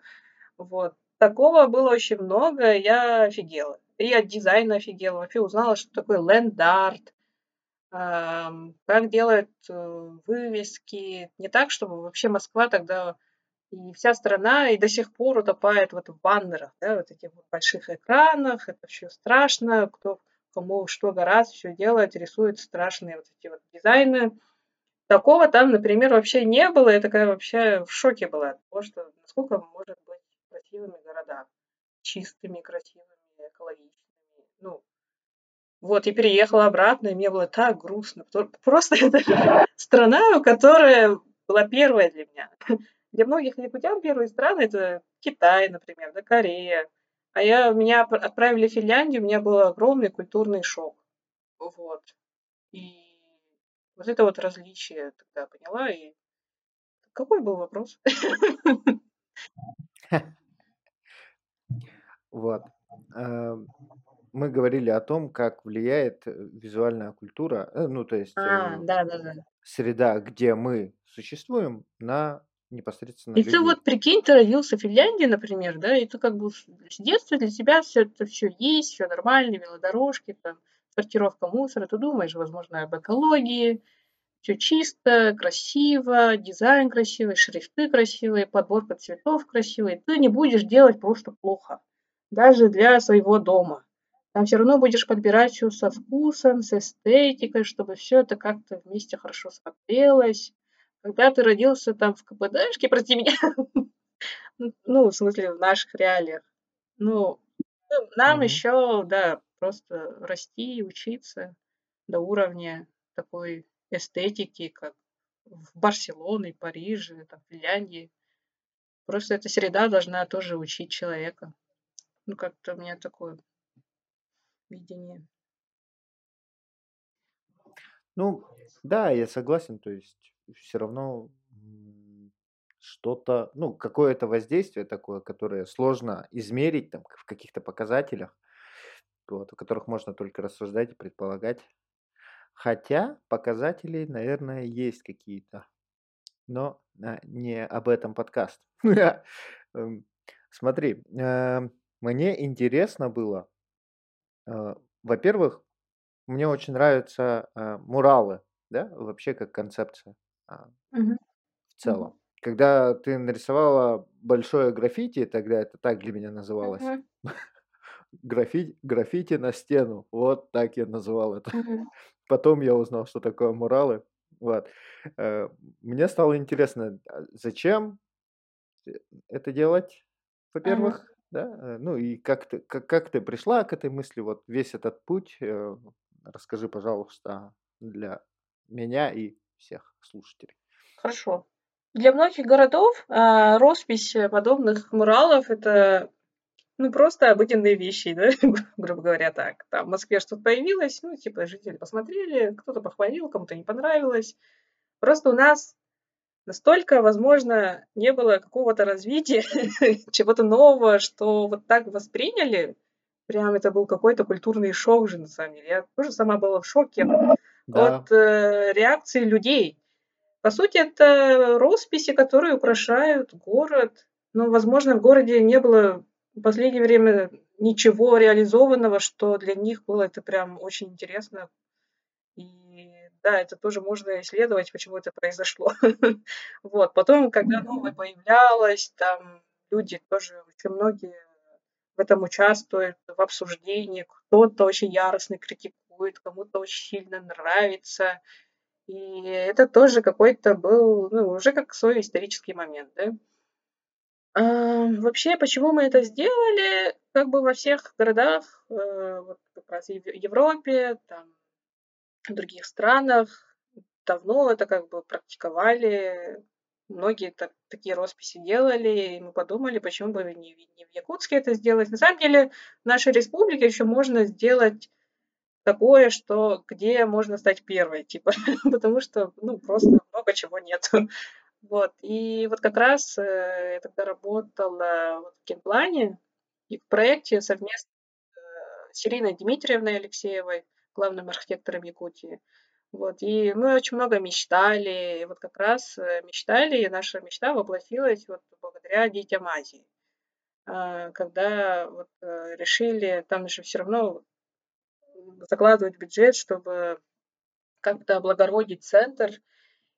Вот. Такого было очень много, я офигела. И от дизайна офигела. Вообще узнала, что такое ленд-арт, как делают э, вывески. Не так, чтобы вообще Москва тогда и вся страна и до сих пор утопает вот в баннерах, да, вот этих вот больших экранах. Это все страшно. Кто кому что гораздо все делает, рисует страшные вот эти вот дизайны. Такого там, например, вообще не было. Я такая вообще в шоке была от того, что насколько может быть красивыми города. Чистыми, красивыми экологичными. Ну, вот, и переехала обратно, и мне было так грустно. Просто *laughs* это страна, которая была первая для меня. Для многих якутян первые страны это Китай, например, да, Корея. А я, меня отправили в Финляндию, у меня был огромный культурный шок. Вот. И вот это вот различие тогда поняла. И какой был вопрос? Вот. Эм, мы говорили о том, как влияет э, визуальная культура, э, ну, то есть А, э, да-да-да. среда, где мы существуем, на непосредственно И ты вот прикинь, ты родился в Финляндии, например, да, и ты как бы с детства для тебя все это все есть, все нормально, велодорожки, там, сортировка мусора, ты думаешь, возможно, об экологии, все чисто, красиво, дизайн красивый, шрифты красивые, подборка цветов красивая. Ты не будешь делать просто плохо даже для своего дома. Там все равно будешь подбирать все со вкусом, с эстетикой, чтобы все это как-то вместе хорошо смотрелось. Когда ты родился там в КПДшке, прости меня, *laughs* ну, в смысле, в наших реалиях, ну, нам еще, да, просто расти и учиться до уровня такой эстетики, как в Барселоне, Париже, там, Финляндии. Просто эта среда должна тоже учить человека. Ну, как-то у меня такое видение. Ну, да, я согласен, то есть все равно что-то, ну, какое-то воздействие такое, которое сложно измерить там в каких-то показателях, вот, о которых можно только рассуждать и предполагать. Хотя показатели, наверное, есть какие-то, но а, не об этом подкаст. *laughs* Эм, смотри, эм, мне интересно было, э, во-первых, мне очень нравятся э, муралы, да, вообще как концепция Мгм. в целом. Когда ты нарисовала большое граффити, тогда это так для меня называлось. Мгм. *laughs* Граффити, граффити на стену. Вот так я называл это. Мгм. *laughs* Потом я узнал, что такое муралы. Вот. Э, Мне стало интересно, а зачем э, это делать, Мгм. во-первых, да, э, ну и как ты, как, как ты пришла к этой мысли, вот весь этот путь, э, расскажи, пожалуйста, для меня и всех слушателей. Хорошо. Для многих городов а, роспись э, подобных муралов это ну просто обыденные вещи, да, *laughs* грубо говоря, так. Там в Москве что-то появилось, ну типа жители посмотрели, кто-то похвалил, кому-то не понравилось. Просто у нас настолько, возможно, не было какого-то развития, *laughs* чего-то нового, что вот так восприняли. Прям это был какой-то культурный шок же, на самом деле. Я тоже сама была в шоке Да, от э, реакции людей. По сути, это росписи, которые украшают город. Но, возможно, в городе не было в последнее время ничего реализованного, что для них было это прям очень интересно. И да, это тоже можно исследовать, почему это произошло. *laughs* Вот. Потом, когда новое появлялось, там люди тоже, очень многие в этом участвуют, в обсуждении. Кто-то очень яростно критикует, кому-то очень сильно нравится. И это тоже какой-то был, ну, уже как свой исторический момент, да. А, вообще, почему мы это сделали? Как бы во всех городах, э, вот как раз в Европе, там, в других странах давно это как бы практиковали. Многие так, такие росписи делали, и мы подумали, почему бы не, не в Якутске это сделать. На самом деле, в нашей республике еще можно сделать такое, что где можно стать первой, типа, *laughs* потому что, ну, просто много чего нет. Вот, и вот как раз э, я тогда работала вот в генплане и в проекте совместно с Ириной Дмитриевной Алексеевой, главным архитектором Якутии. Вот, и мы очень много мечтали, и вот как раз э, мечтали, и наша мечта воплотилась вот благодаря детям Азии. А, Когда вот э, решили, там же все равно закладывать бюджет, чтобы как-то облагородить центр.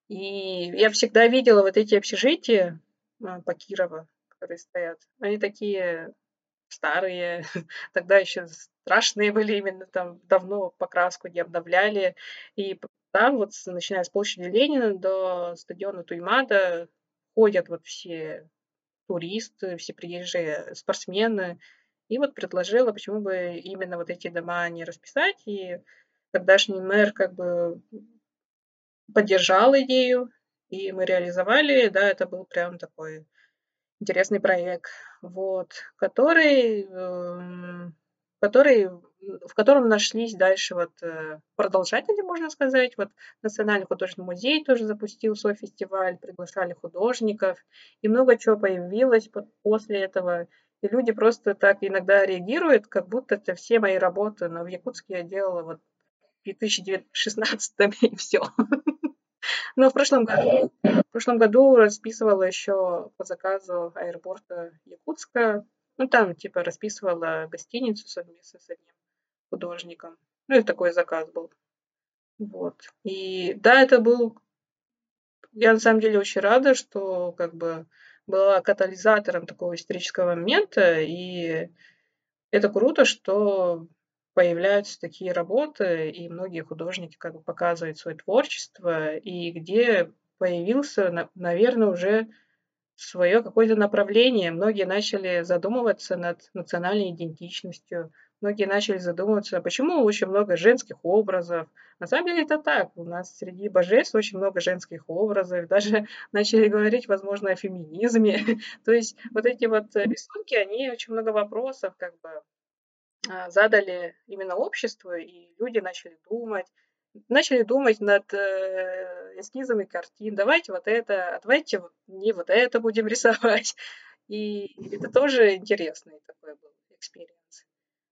И я всегда видела вот эти общежития а, по Кирово, которые стоят. Они такие старые, *laughs* тогда еще страшные были именно там, давно покраску не обновляли. И там вот, начиная с площади Ленина до стадиона Туймада, ходят вот все туристы, все приезжие спортсмены. И вот предложила, почему бы именно вот эти дома не расписать. И тогдашний мэр как бы поддержал идею, и мы реализовали. Да, это был прям такой интересный проект, вот, который, эм, который, в котором нашлись дальше вот э, продолжатели, можно сказать. Вот Национальный художественный музей тоже запустил свой фестиваль, приглашали художников, и много чего появилось по- после этого. И люди просто так иногда реагируют, как будто это все мои работы, но в Якутске я делала вот в 2016 *laughs* и все. Но в прошлом году, в прошлом году расписывала еще по заказу аэропорта Якутска. Ну, там, типа, расписывала гостиницу совместно с одним художником. Ну, и такой заказ был. Вот. И да, это был... Я на самом деле очень рада, что как бы была катализатором такого исторического момента, и это круто, что появляются такие работы, и многие художники как бы показывают свое творчество, и где появился, наверное, уже свое какое-то направление. Многие начали задумываться над национальной идентичностью, многие начали задумываться, почему очень много женских образов. На самом деле это так. У нас среди божеств очень много женских образов. *laughs* Даже начали говорить, возможно, о феминизме. *laughs* То есть вот эти вот э, рисунки, они очень много вопросов как бы а, задали именно обществу, и люди начали думать, начали думать над э, эскизами картин. Давайте вот это, а давайте не вот это будем *laughs* рисовать. И это тоже интересный такой был experience.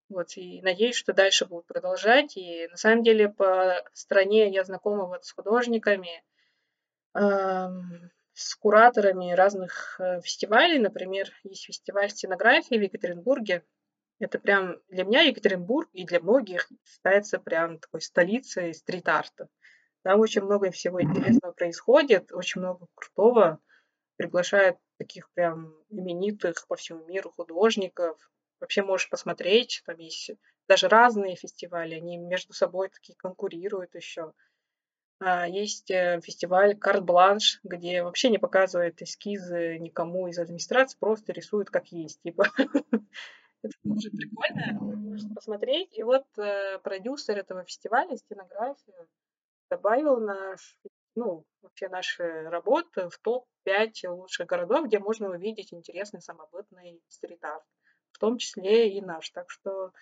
Вот, и надеюсь, что дальше будут продолжать. И на самом деле по стране я знакома вот с художниками, ам, с кураторами разных э, фестивалей. Например, есть фестиваль сценографии в Екатеринбурге, Это прям для меня Екатеринбург и для многих считается прям такой столицей стрит-арта. Там очень много всего интересного происходит, очень много крутого. Приглашают таких прям именитых по всему миру художников. Вообще можешь посмотреть, там есть даже разные фестивали, они между собой такие конкурируют еще. А, есть э, фестиваль «Карт Бланш», где вообще не показывают эскизы никому из администрации, просто рисуют как есть. Типа. *laughs* Это тоже прикольно посмотреть. И вот э, продюсер этого фестиваля, стенографию, добавил наш, ну, вообще наши работы в топ-5 лучших городов, где можно увидеть интересный самобытный стрит-арт, в том числе и наш. Так что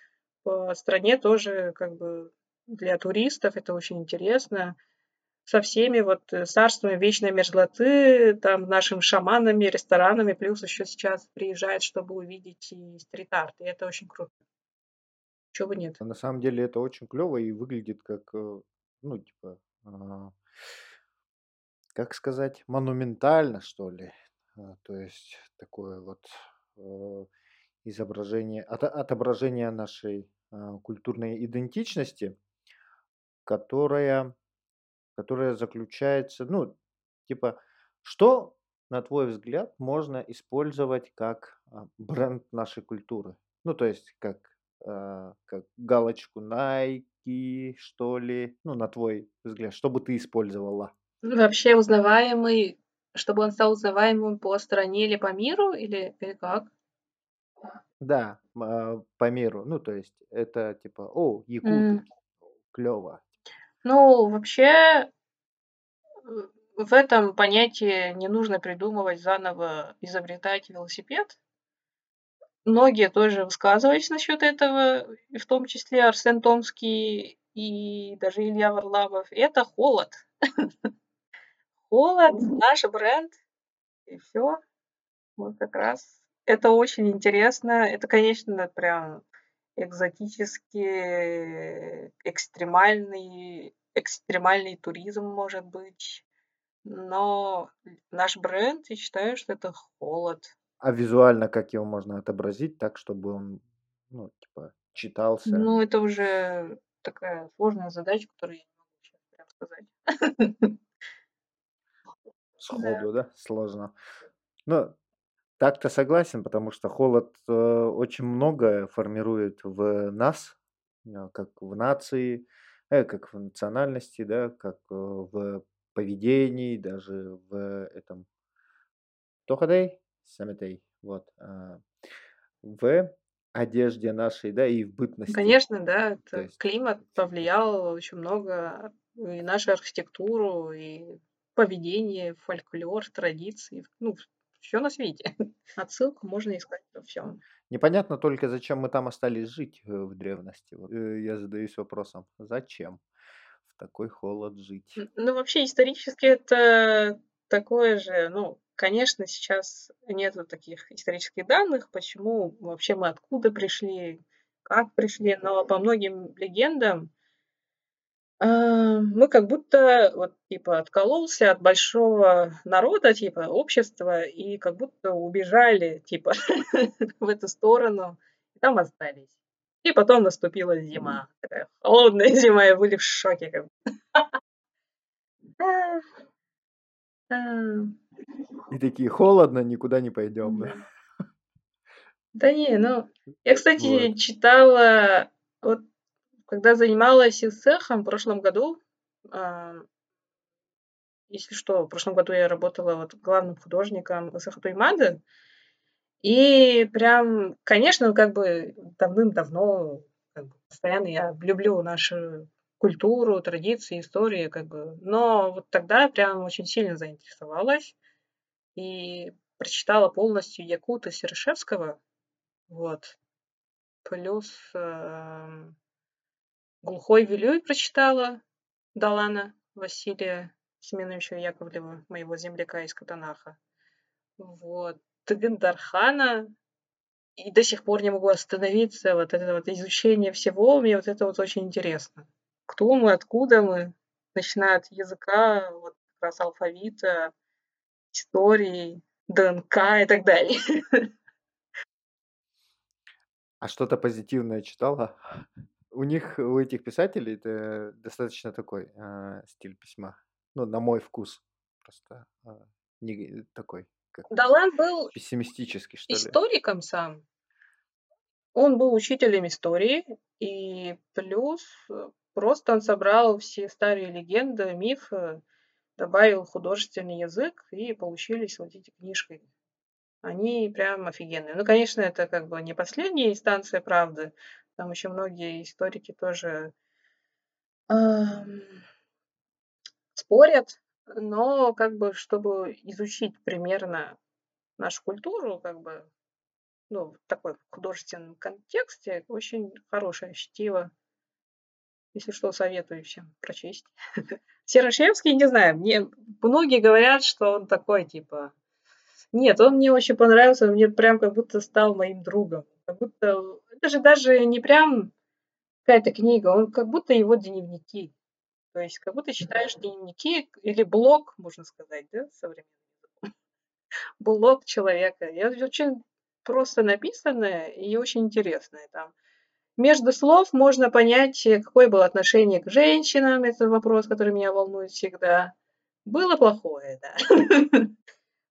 по стране тоже как бы для туристов это очень интересно со всеми вот э, царствами вечной мерзлоты, там, нашими шаманами, ресторанами, плюс еще сейчас приезжает, чтобы увидеть и стрит-арт, и это очень круто. Чего бы нет. На самом деле это очень клево и выглядит как, э, ну, типа, а, как сказать, монументально, что ли. А, то есть такое вот э, изображение, отображение нашей а, культурной идентичности, которая которая заключается, ну, типа, что, на твой взгляд, можно использовать как а, бренд нашей культуры? Ну, то есть, как, а, как галочку Nike, что ли, ну, на твой взгляд, что бы ты использовала? Вообще узнаваемый, чтобы он стал узнаваемым по стране или по миру, или, или как? Да, а, по миру. Ну, то есть, это типа, о, якуты, клево. Ну, вообще, в этом понятии не нужно придумывать заново, изобретать велосипед. Многие тоже высказывались насчет этого, и в том числе Арсен Томский и даже Илья Варламов. Это холод. *laughs* Холод, наш бренд, и все. Вот как раз. Это очень интересно. Это, конечно, прям экзотический, экстремальный, экстремальный туризм может быть. Но наш бренд, я считаю, что это холод. А визуально как его можно отобразить так, чтобы он, ну, типа, читался? Ну, это уже такая сложная задача, которую я не могу сейчас прям сказать. Сходу, *laughs* да? Сложно. Ну, так-то согласен, потому что холод э, очень многое формирует в нас, э, как в нации, э, как в национальности, да, как э, в поведении, даже в этом Тохадей, Саметей, вот, э, в одежде нашей, да, и в бытности. Конечно, да, это есть... климат повлиял очень много и нашу архитектуру, и поведение, фольклор, традиции, ну, все на свете. Отсылку можно искать во всем. Непонятно только, зачем мы там остались жить э, в древности. Э, я задаюсь вопросом, зачем в такой холод жить? Ну, вообще, исторически это такое же, ну, конечно, сейчас нету таких исторических данных, почему вообще мы откуда пришли, как пришли, но по многим легендам а, мы как будто вот типа откололся от большого народа, типа общества, и как будто убежали типа *laughs* в эту сторону, и там остались. И потом наступила зима, такая холодная *laughs* зима, и были в шоке. Как *laughs* И такие, холодно, никуда не пойдем, да? Да не, ну, я, кстати, вот. читала, вот когда занималась цехом в прошлом году, а, если что, в прошлом году я работала вот главным художником цеха Туймады, и прям, конечно, как бы давным-давно, как бы, постоянно я люблю нашу культуру, традиции, истории, как бы, но вот тогда прям очень сильно заинтересовалась и прочитала полностью Якута Серышевского, вот, плюс э, Глухой Вилюй прочитала Далана Василия Семеновича Яковлева, моего земляка из Катанаха. Вот. Тагендархана. И до сих пор не могу остановиться. Вот это вот изучение всего, мне вот это вот очень интересно. Кто мы, откуда мы, начиная от языка, вот как раз алфавита, истории, ДНК и так далее. А что-то позитивное читала? У них, у этих писателей, это достаточно такой э, стиль письма. Ну, на мой вкус. Просто э, не такой, как Далан был пессимистический, что ли. историком сам. Он был учителем истории, и плюс э, просто он собрал все старые легенды, мифы, добавил художественный язык, и получились вот эти книжки. Они прям офигенные. Ну, конечно, это как бы не последняя инстанция правды. Там еще многие историки тоже эм, спорят, но как бы чтобы изучить примерно нашу культуру, как бы, ну, в такой художественном контексте, очень хорошее чтиво. Если что, советую всем прочесть. *laughs* Серошевский, не знаю, мне многие говорят, что он такой, типа, нет, он мне очень понравился, мне прям как будто стал моим другом. Как будто, это же даже не прям какая-то книга, он как будто его дневники. То есть как будто читаешь дневники или блог, можно сказать, да, современный блог человека. И очень просто написанное и очень интересное там. Между слов можно понять, какое было отношение к женщинам. Это вопрос, который меня волнует всегда. Было плохое, да.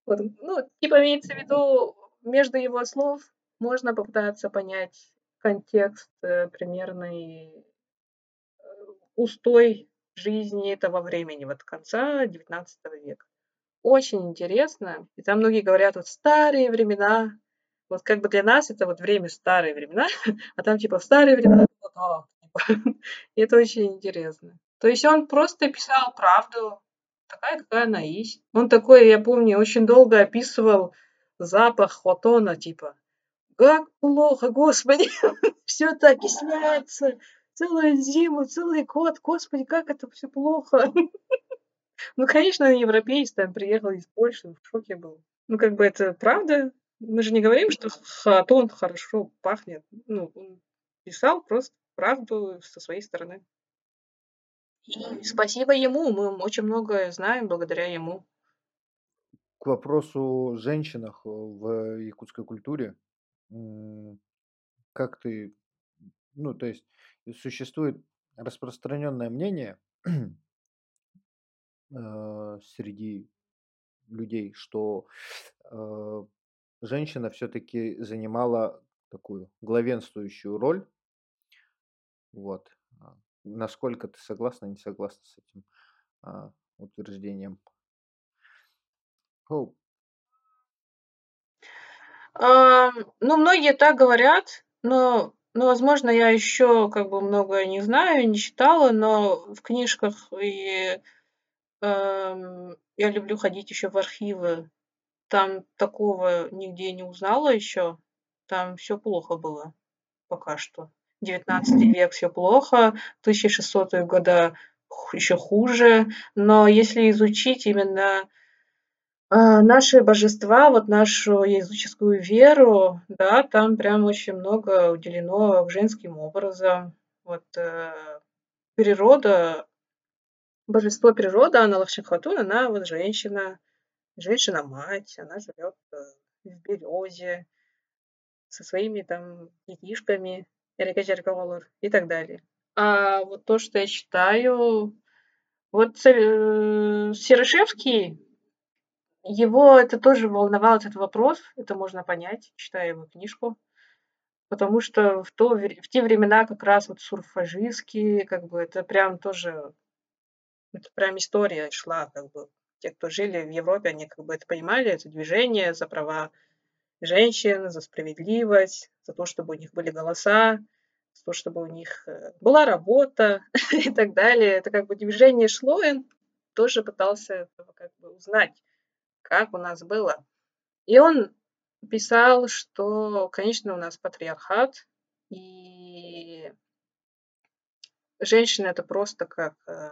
Вот, ну, типа имеется в виду, между его слов можно попытаться понять контекст э, примерный э, устой жизни этого времени, вот конца XIX века. Очень интересно. И там многие говорят, вот старые времена, вот как бы для нас это вот время старые времена, *laughs* а там типа старые времена вот так. Типа. *laughs* И это очень интересно. То есть он просто писал правду, такая, какая она есть. Он такой, я помню, очень долго описывал запах хотона, типа, как плохо, господи, *laughs* все так окисляется, целую зиму, целый год, господи, как это все плохо. *laughs* Ну, конечно, он европеец, там приехал из Польши, в шоке был. Ну, как бы это правда. Мы же не говорим, что хатон хорошо пахнет. Ну, он писал просто правду со своей стороны. И спасибо ему, мы очень многое знаем благодаря ему. К вопросу о женщинах в якутской культуре, как ты, ну, то есть существует распространенное мнение *clears throat* э, среди людей, что э, женщина все-таки занимала такую главенствующую роль, вот, а, Насколько ты согласна, не согласна с этим а, утверждением? Hope. А, ну, многие так говорят, но, ну, возможно, я еще как бы многое не знаю, не читала, но в книжках и э, я люблю ходить еще в архивы. Там такого нигде не узнала еще. Там все плохо было пока что. 19 век все плохо, 1600-е годы еще хуже, но если изучить именно а, наши божества, вот нашу языческую веру, да, там прям очень много уделено к женским образам. Вот э, природа, божество природы, она Лахшихатун, она вот женщина, женщина-мать, она живет э, в березе со своими там детишками, и так далее. А вот то, что я читаю, вот э, Серышевский, его это тоже волновал этот вопрос, это можно понять, читая его книжку, потому что в, то, в те времена как раз вот сурфажистские, как бы это прям тоже, это прям история шла, как бы. Те, кто жили в Европе, они как бы это понимали, это движение за права женщин, за справедливость, за то, чтобы у них были голоса, за то, чтобы у них э, была работа *laughs* и так далее. Это как бы движение шло, и он тоже пытался как бы узнать, как у нас было. И он писал, что, конечно, у нас патриархат, и женщина это просто как, э,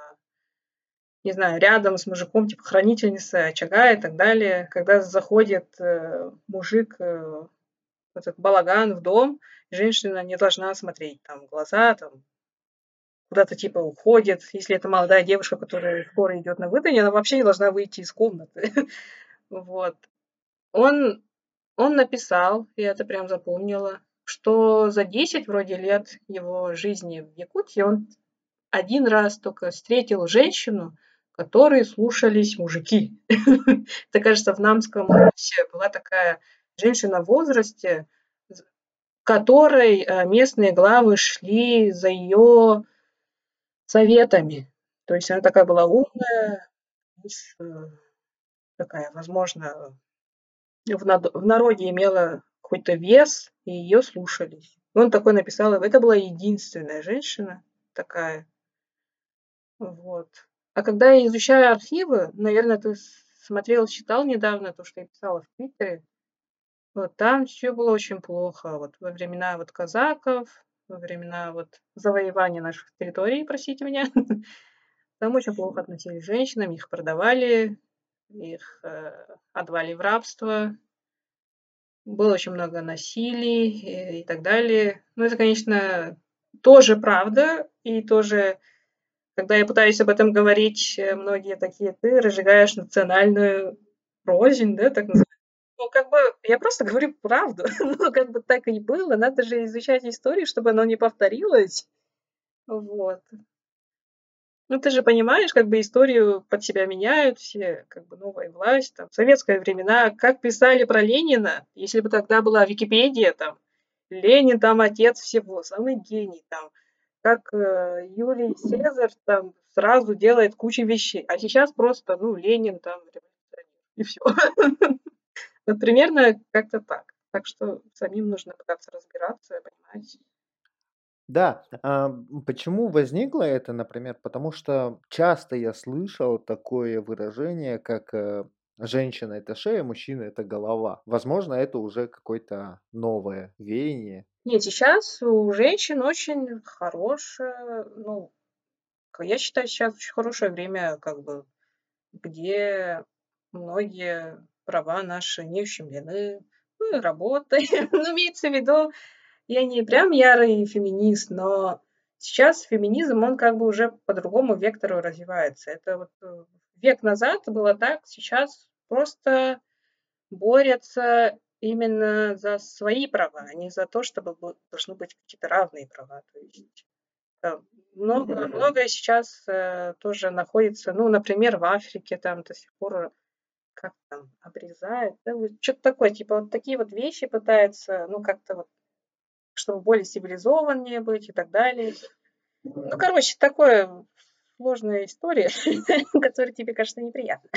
не знаю, рядом с мужиком, типа хранительница очага и так далее. Когда заходит э, мужик этот балаган в дом, женщина не должна смотреть там глаза, там куда-то типа уходит. Если это молодая девушка, которая скоро идет на выдание, она вообще не должна выйти из комнаты. *laughs* Вот. Он, он написал, я это прям запомнила, что за 10 вроде лет его жизни в Якутии он один раз только встретил женщину, которой слушались мужики. *laughs* Это, кажется, в Намском была такая женщина в возрасте, которой э, местные главы шли за ее советами. То есть она такая была умная, э, такая, возможно, в, народе имела какой-то вес, и ее слушались. И он такой написал, это была единственная женщина такая. Вот. А когда я изучаю архивы, наверное, ты смотрел, читал недавно то, что я писала в Твиттере, вот там все было очень плохо. Вот во времена вот казаков, во времена вот завоевания наших территорий, простите меня, *laughs* там очень плохо относились к женщинам, их продавали, их э, отдавали в рабство, было очень много насилий и, и так далее. Ну, это, конечно, тоже правда, и тоже, когда я пытаюсь об этом говорить, э, многие такие, ты разжигаешь национальную рознь, да, так называемую. Ну, как бы, я просто говорю правду. *laughs* ну, как бы так и было. Надо же изучать историю, чтобы оно не повторилось. Вот. Ну, ты же понимаешь, как бы историю под себя меняют все, как бы новая власть, там, в советское времена, как писали про Ленина, если бы тогда была Википедия, там, Ленин там отец всего, самый гений, там, как э, Юлий Цезарь там сразу делает кучу вещей, а сейчас просто, ну, Ленин там, и все. *laughs* Вот примерно как-то так. Так что самим нужно пытаться разбираться, понимать, да, а, почему возникло это, например? Потому что часто я слышал такое выражение, как э, женщина это шея, мужчина это голова. Возможно, это уже какое-то новое веяние. Нет, сейчас у женщин очень хорошее, ну, я считаю, сейчас очень хорошее время, как бы, где многие права наши не ущемлены, ну, и работаем. *laughs* Ну, имеется в виду, я не прям ярый феминист, но сейчас феминизм, он как бы уже по другому вектору развивается. Это вот э, век назад было так, сейчас просто борются именно за свои права, а не за то, чтобы должны быть какие-то равные права. То есть э, много, многое сейчас э, тоже находится, ну, например, в Африке там до сих пор как там обрезают, да, что-то такое, типа вот такие вот вещи пытаются, ну, как-то вот чтобы более цивилизованнее быть и так далее. Ну, короче, такое сложная история, *laughs* которая тебе, кажется, неприятна.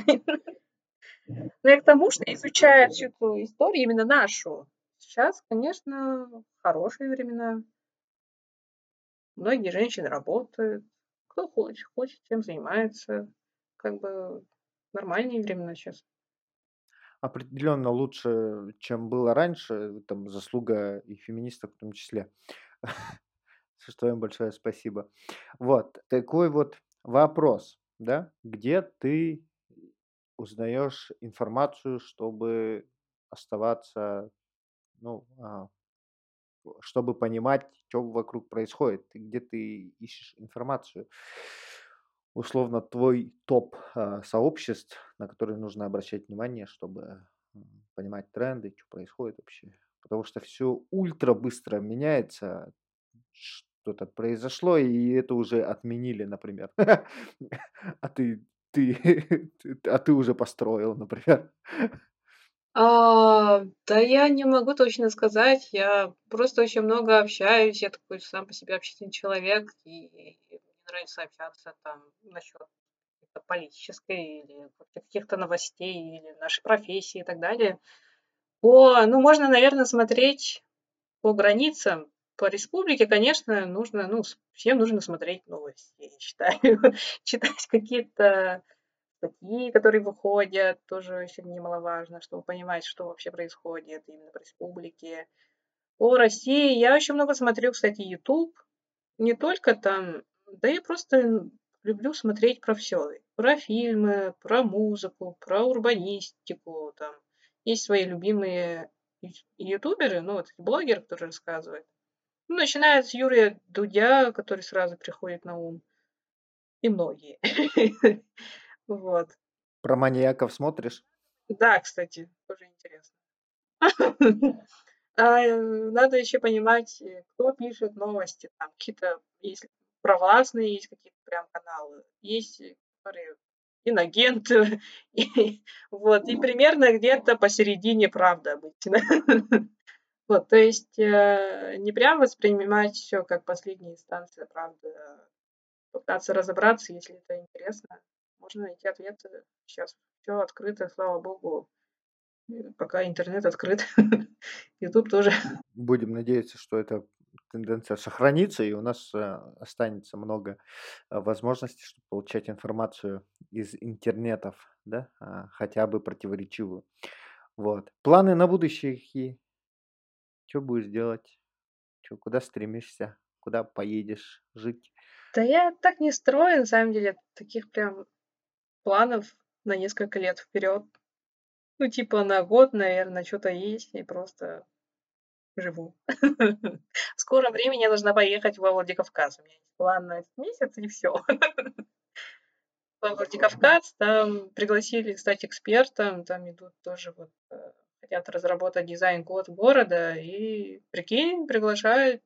Но я к тому, что изучая всю эту историю, именно нашу, сейчас, конечно, хорошие времена. Многие женщины работают, кто хочет, хочет, тем занимается. Как бы нормальные времена сейчас определенно лучше, чем было раньше, там заслуга и феминисток в том числе. *laughs* Что им большое спасибо. Вот, такой вот вопрос, да, где ты узнаешь информацию, чтобы оставаться, ну, а, чтобы понимать, что вокруг происходит, где ты ищешь информацию условно твой топ а, сообществ, на которые нужно обращать внимание, чтобы понимать тренды, что происходит вообще. Потому что все ультра быстро меняется, что-то произошло, и это уже отменили, например. *laughs* А ты, ты, *laughs* а ты уже построил, например. А, да я не могу точно сказать. Я просто очень много общаюсь. Я такой сам по себе общительный человек, и нравится общаться там насчет политической или каких-то новостей или нашей профессии и так далее. По, ну, можно, наверное, смотреть по границам. По республике, конечно, нужно, ну, всем нужно смотреть новости, я считаю. *laughs* Читать какие-то статьи, которые выходят, тоже очень немаловажно, чтобы понимать, что вообще происходит именно в республике. По России я очень много смотрю, кстати, YouTube. Не только там да я просто люблю смотреть про все. Про фильмы, про музыку, про урбанистику. Там. Есть свои любимые ютуберы, ну вот блогеры, которые рассказывают. Ну, начиная с Юрия Дудя, который сразу приходит на ум. И многие. *laughs* Вот. Про маньяков смотришь? Да, кстати, тоже интересно. *laughs* А, э, надо еще понимать, э, кто пишет новости. Там какие-то провластные, есть какие-то прям каналы, есть, э, которые инагенты, *laughs* и вот, и примерно где-то посередине правда обычно. *laughs* Вот, то есть, э, не прям воспринимать все как последняя инстанция а пытаться разобраться, если это интересно. Можно найти ответы. Сейчас все открыто, слава богу. Пока интернет открыт, *laughs* YouTube тоже. Будем надеяться, что эта тенденция сохранится, и у нас э, останется много э, возможностей, чтобы получать информацию из интернетов, да, а, хотя бы противоречивую. Вот. Планы на будущее какие? Что будешь делать? Чё, куда стремишься? Куда поедешь жить? Да я так не строю, на самом деле, таких прям планов на несколько лет вперед. Ну, типа на год, наверное, что-то есть, и просто живу. *laughs* В скором времени я должна поехать во Владикавказ. У меня есть план на месяц, и все. *laughs* Во Владикавказ, там пригласили, кстати, экспертом, там идут тоже вот э, хотят разработать дизайн-код города, и, прикинь, приглашают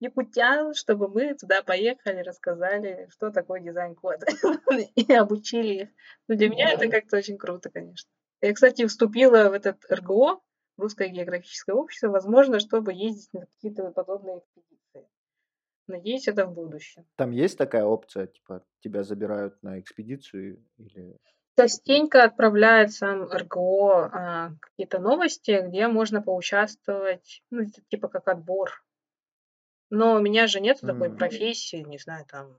якутян, чтобы мы туда поехали, рассказали, что такое дизайн-код, *laughs* и обучили их. Ну, для меня это как-то очень круто, конечно. Я, кстати, вступила в этот РГО, Русское географическое общество, возможно, чтобы ездить на какие-то подобные экспедиции. Надеюсь, это в будущем. Там есть такая опция, типа тебя забирают на экспедицию или... Частенько отправляет сам РГО а, какие-то новости, где можно поучаствовать, ну, типа как отбор. Но у меня же нет такой М. профессии, не знаю, там,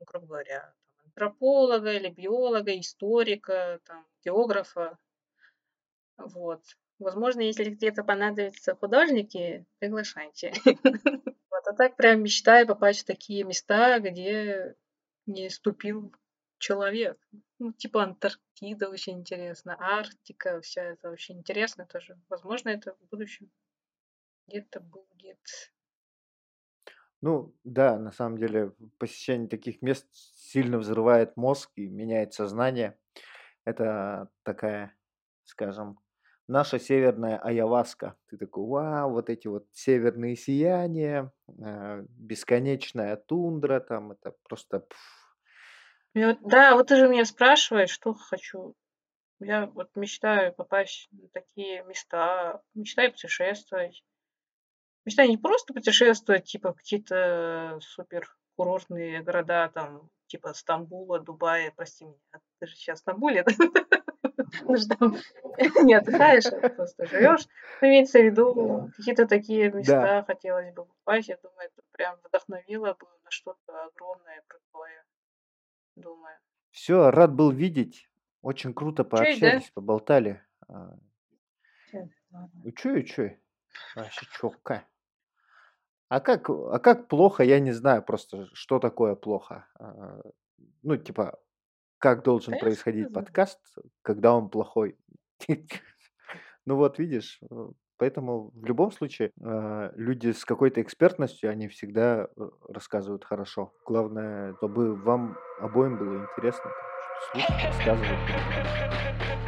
грубо говоря, там, антрополога или биолога, историка, там, географа. Вот. Возможно, если где-то понадобятся художники, приглашайте. *laughs* Вот, а так прям мечтаю попасть в такие места, где не ступил человек. Ну, типа Антарктида очень интересно, Арктика, вся это очень интересно тоже. Возможно, это в будущем где-то будет. Ну, да, на самом деле посещение таких мест сильно взрывает мозг и меняет сознание. Это такая, скажем, наша северная Аяваска. Ты такой, вау, вот эти вот северные сияния, э, бесконечная тундра, там это просто... да, вот ты же меня спрашиваешь, что хочу. Я вот мечтаю попасть в такие места, мечтаю путешествовать. Мечтаю не просто путешествовать, типа какие-то супер курортные города, там, типа Стамбула, Дубая, прости меня, ты же сейчас в Стамбуле? *laughs* Же там не отдыхаешь, просто живешь. Ну, Имеется в виду, какие-то такие места хотелось бы попасть. Я думаю, это прям вдохновило бы на что-то огромное, крутое, думаю. все, рад был видеть. Очень круто пообщались, поболтали. А, ладно. Ну, чё? Вообще чёрка. А как, а как плохо, я не знаю просто, что такое плохо. А, Ну, типа, как должен Да я происходить знаю. подкаст, когда он плохой. *laughs* Ну вот, видишь, э, поэтому в любом случае э, люди с какой-то экспертностью, они всегда э, рассказывают хорошо. Главное, чтобы вам обоим было интересно слушать, рассказывать. *laughs*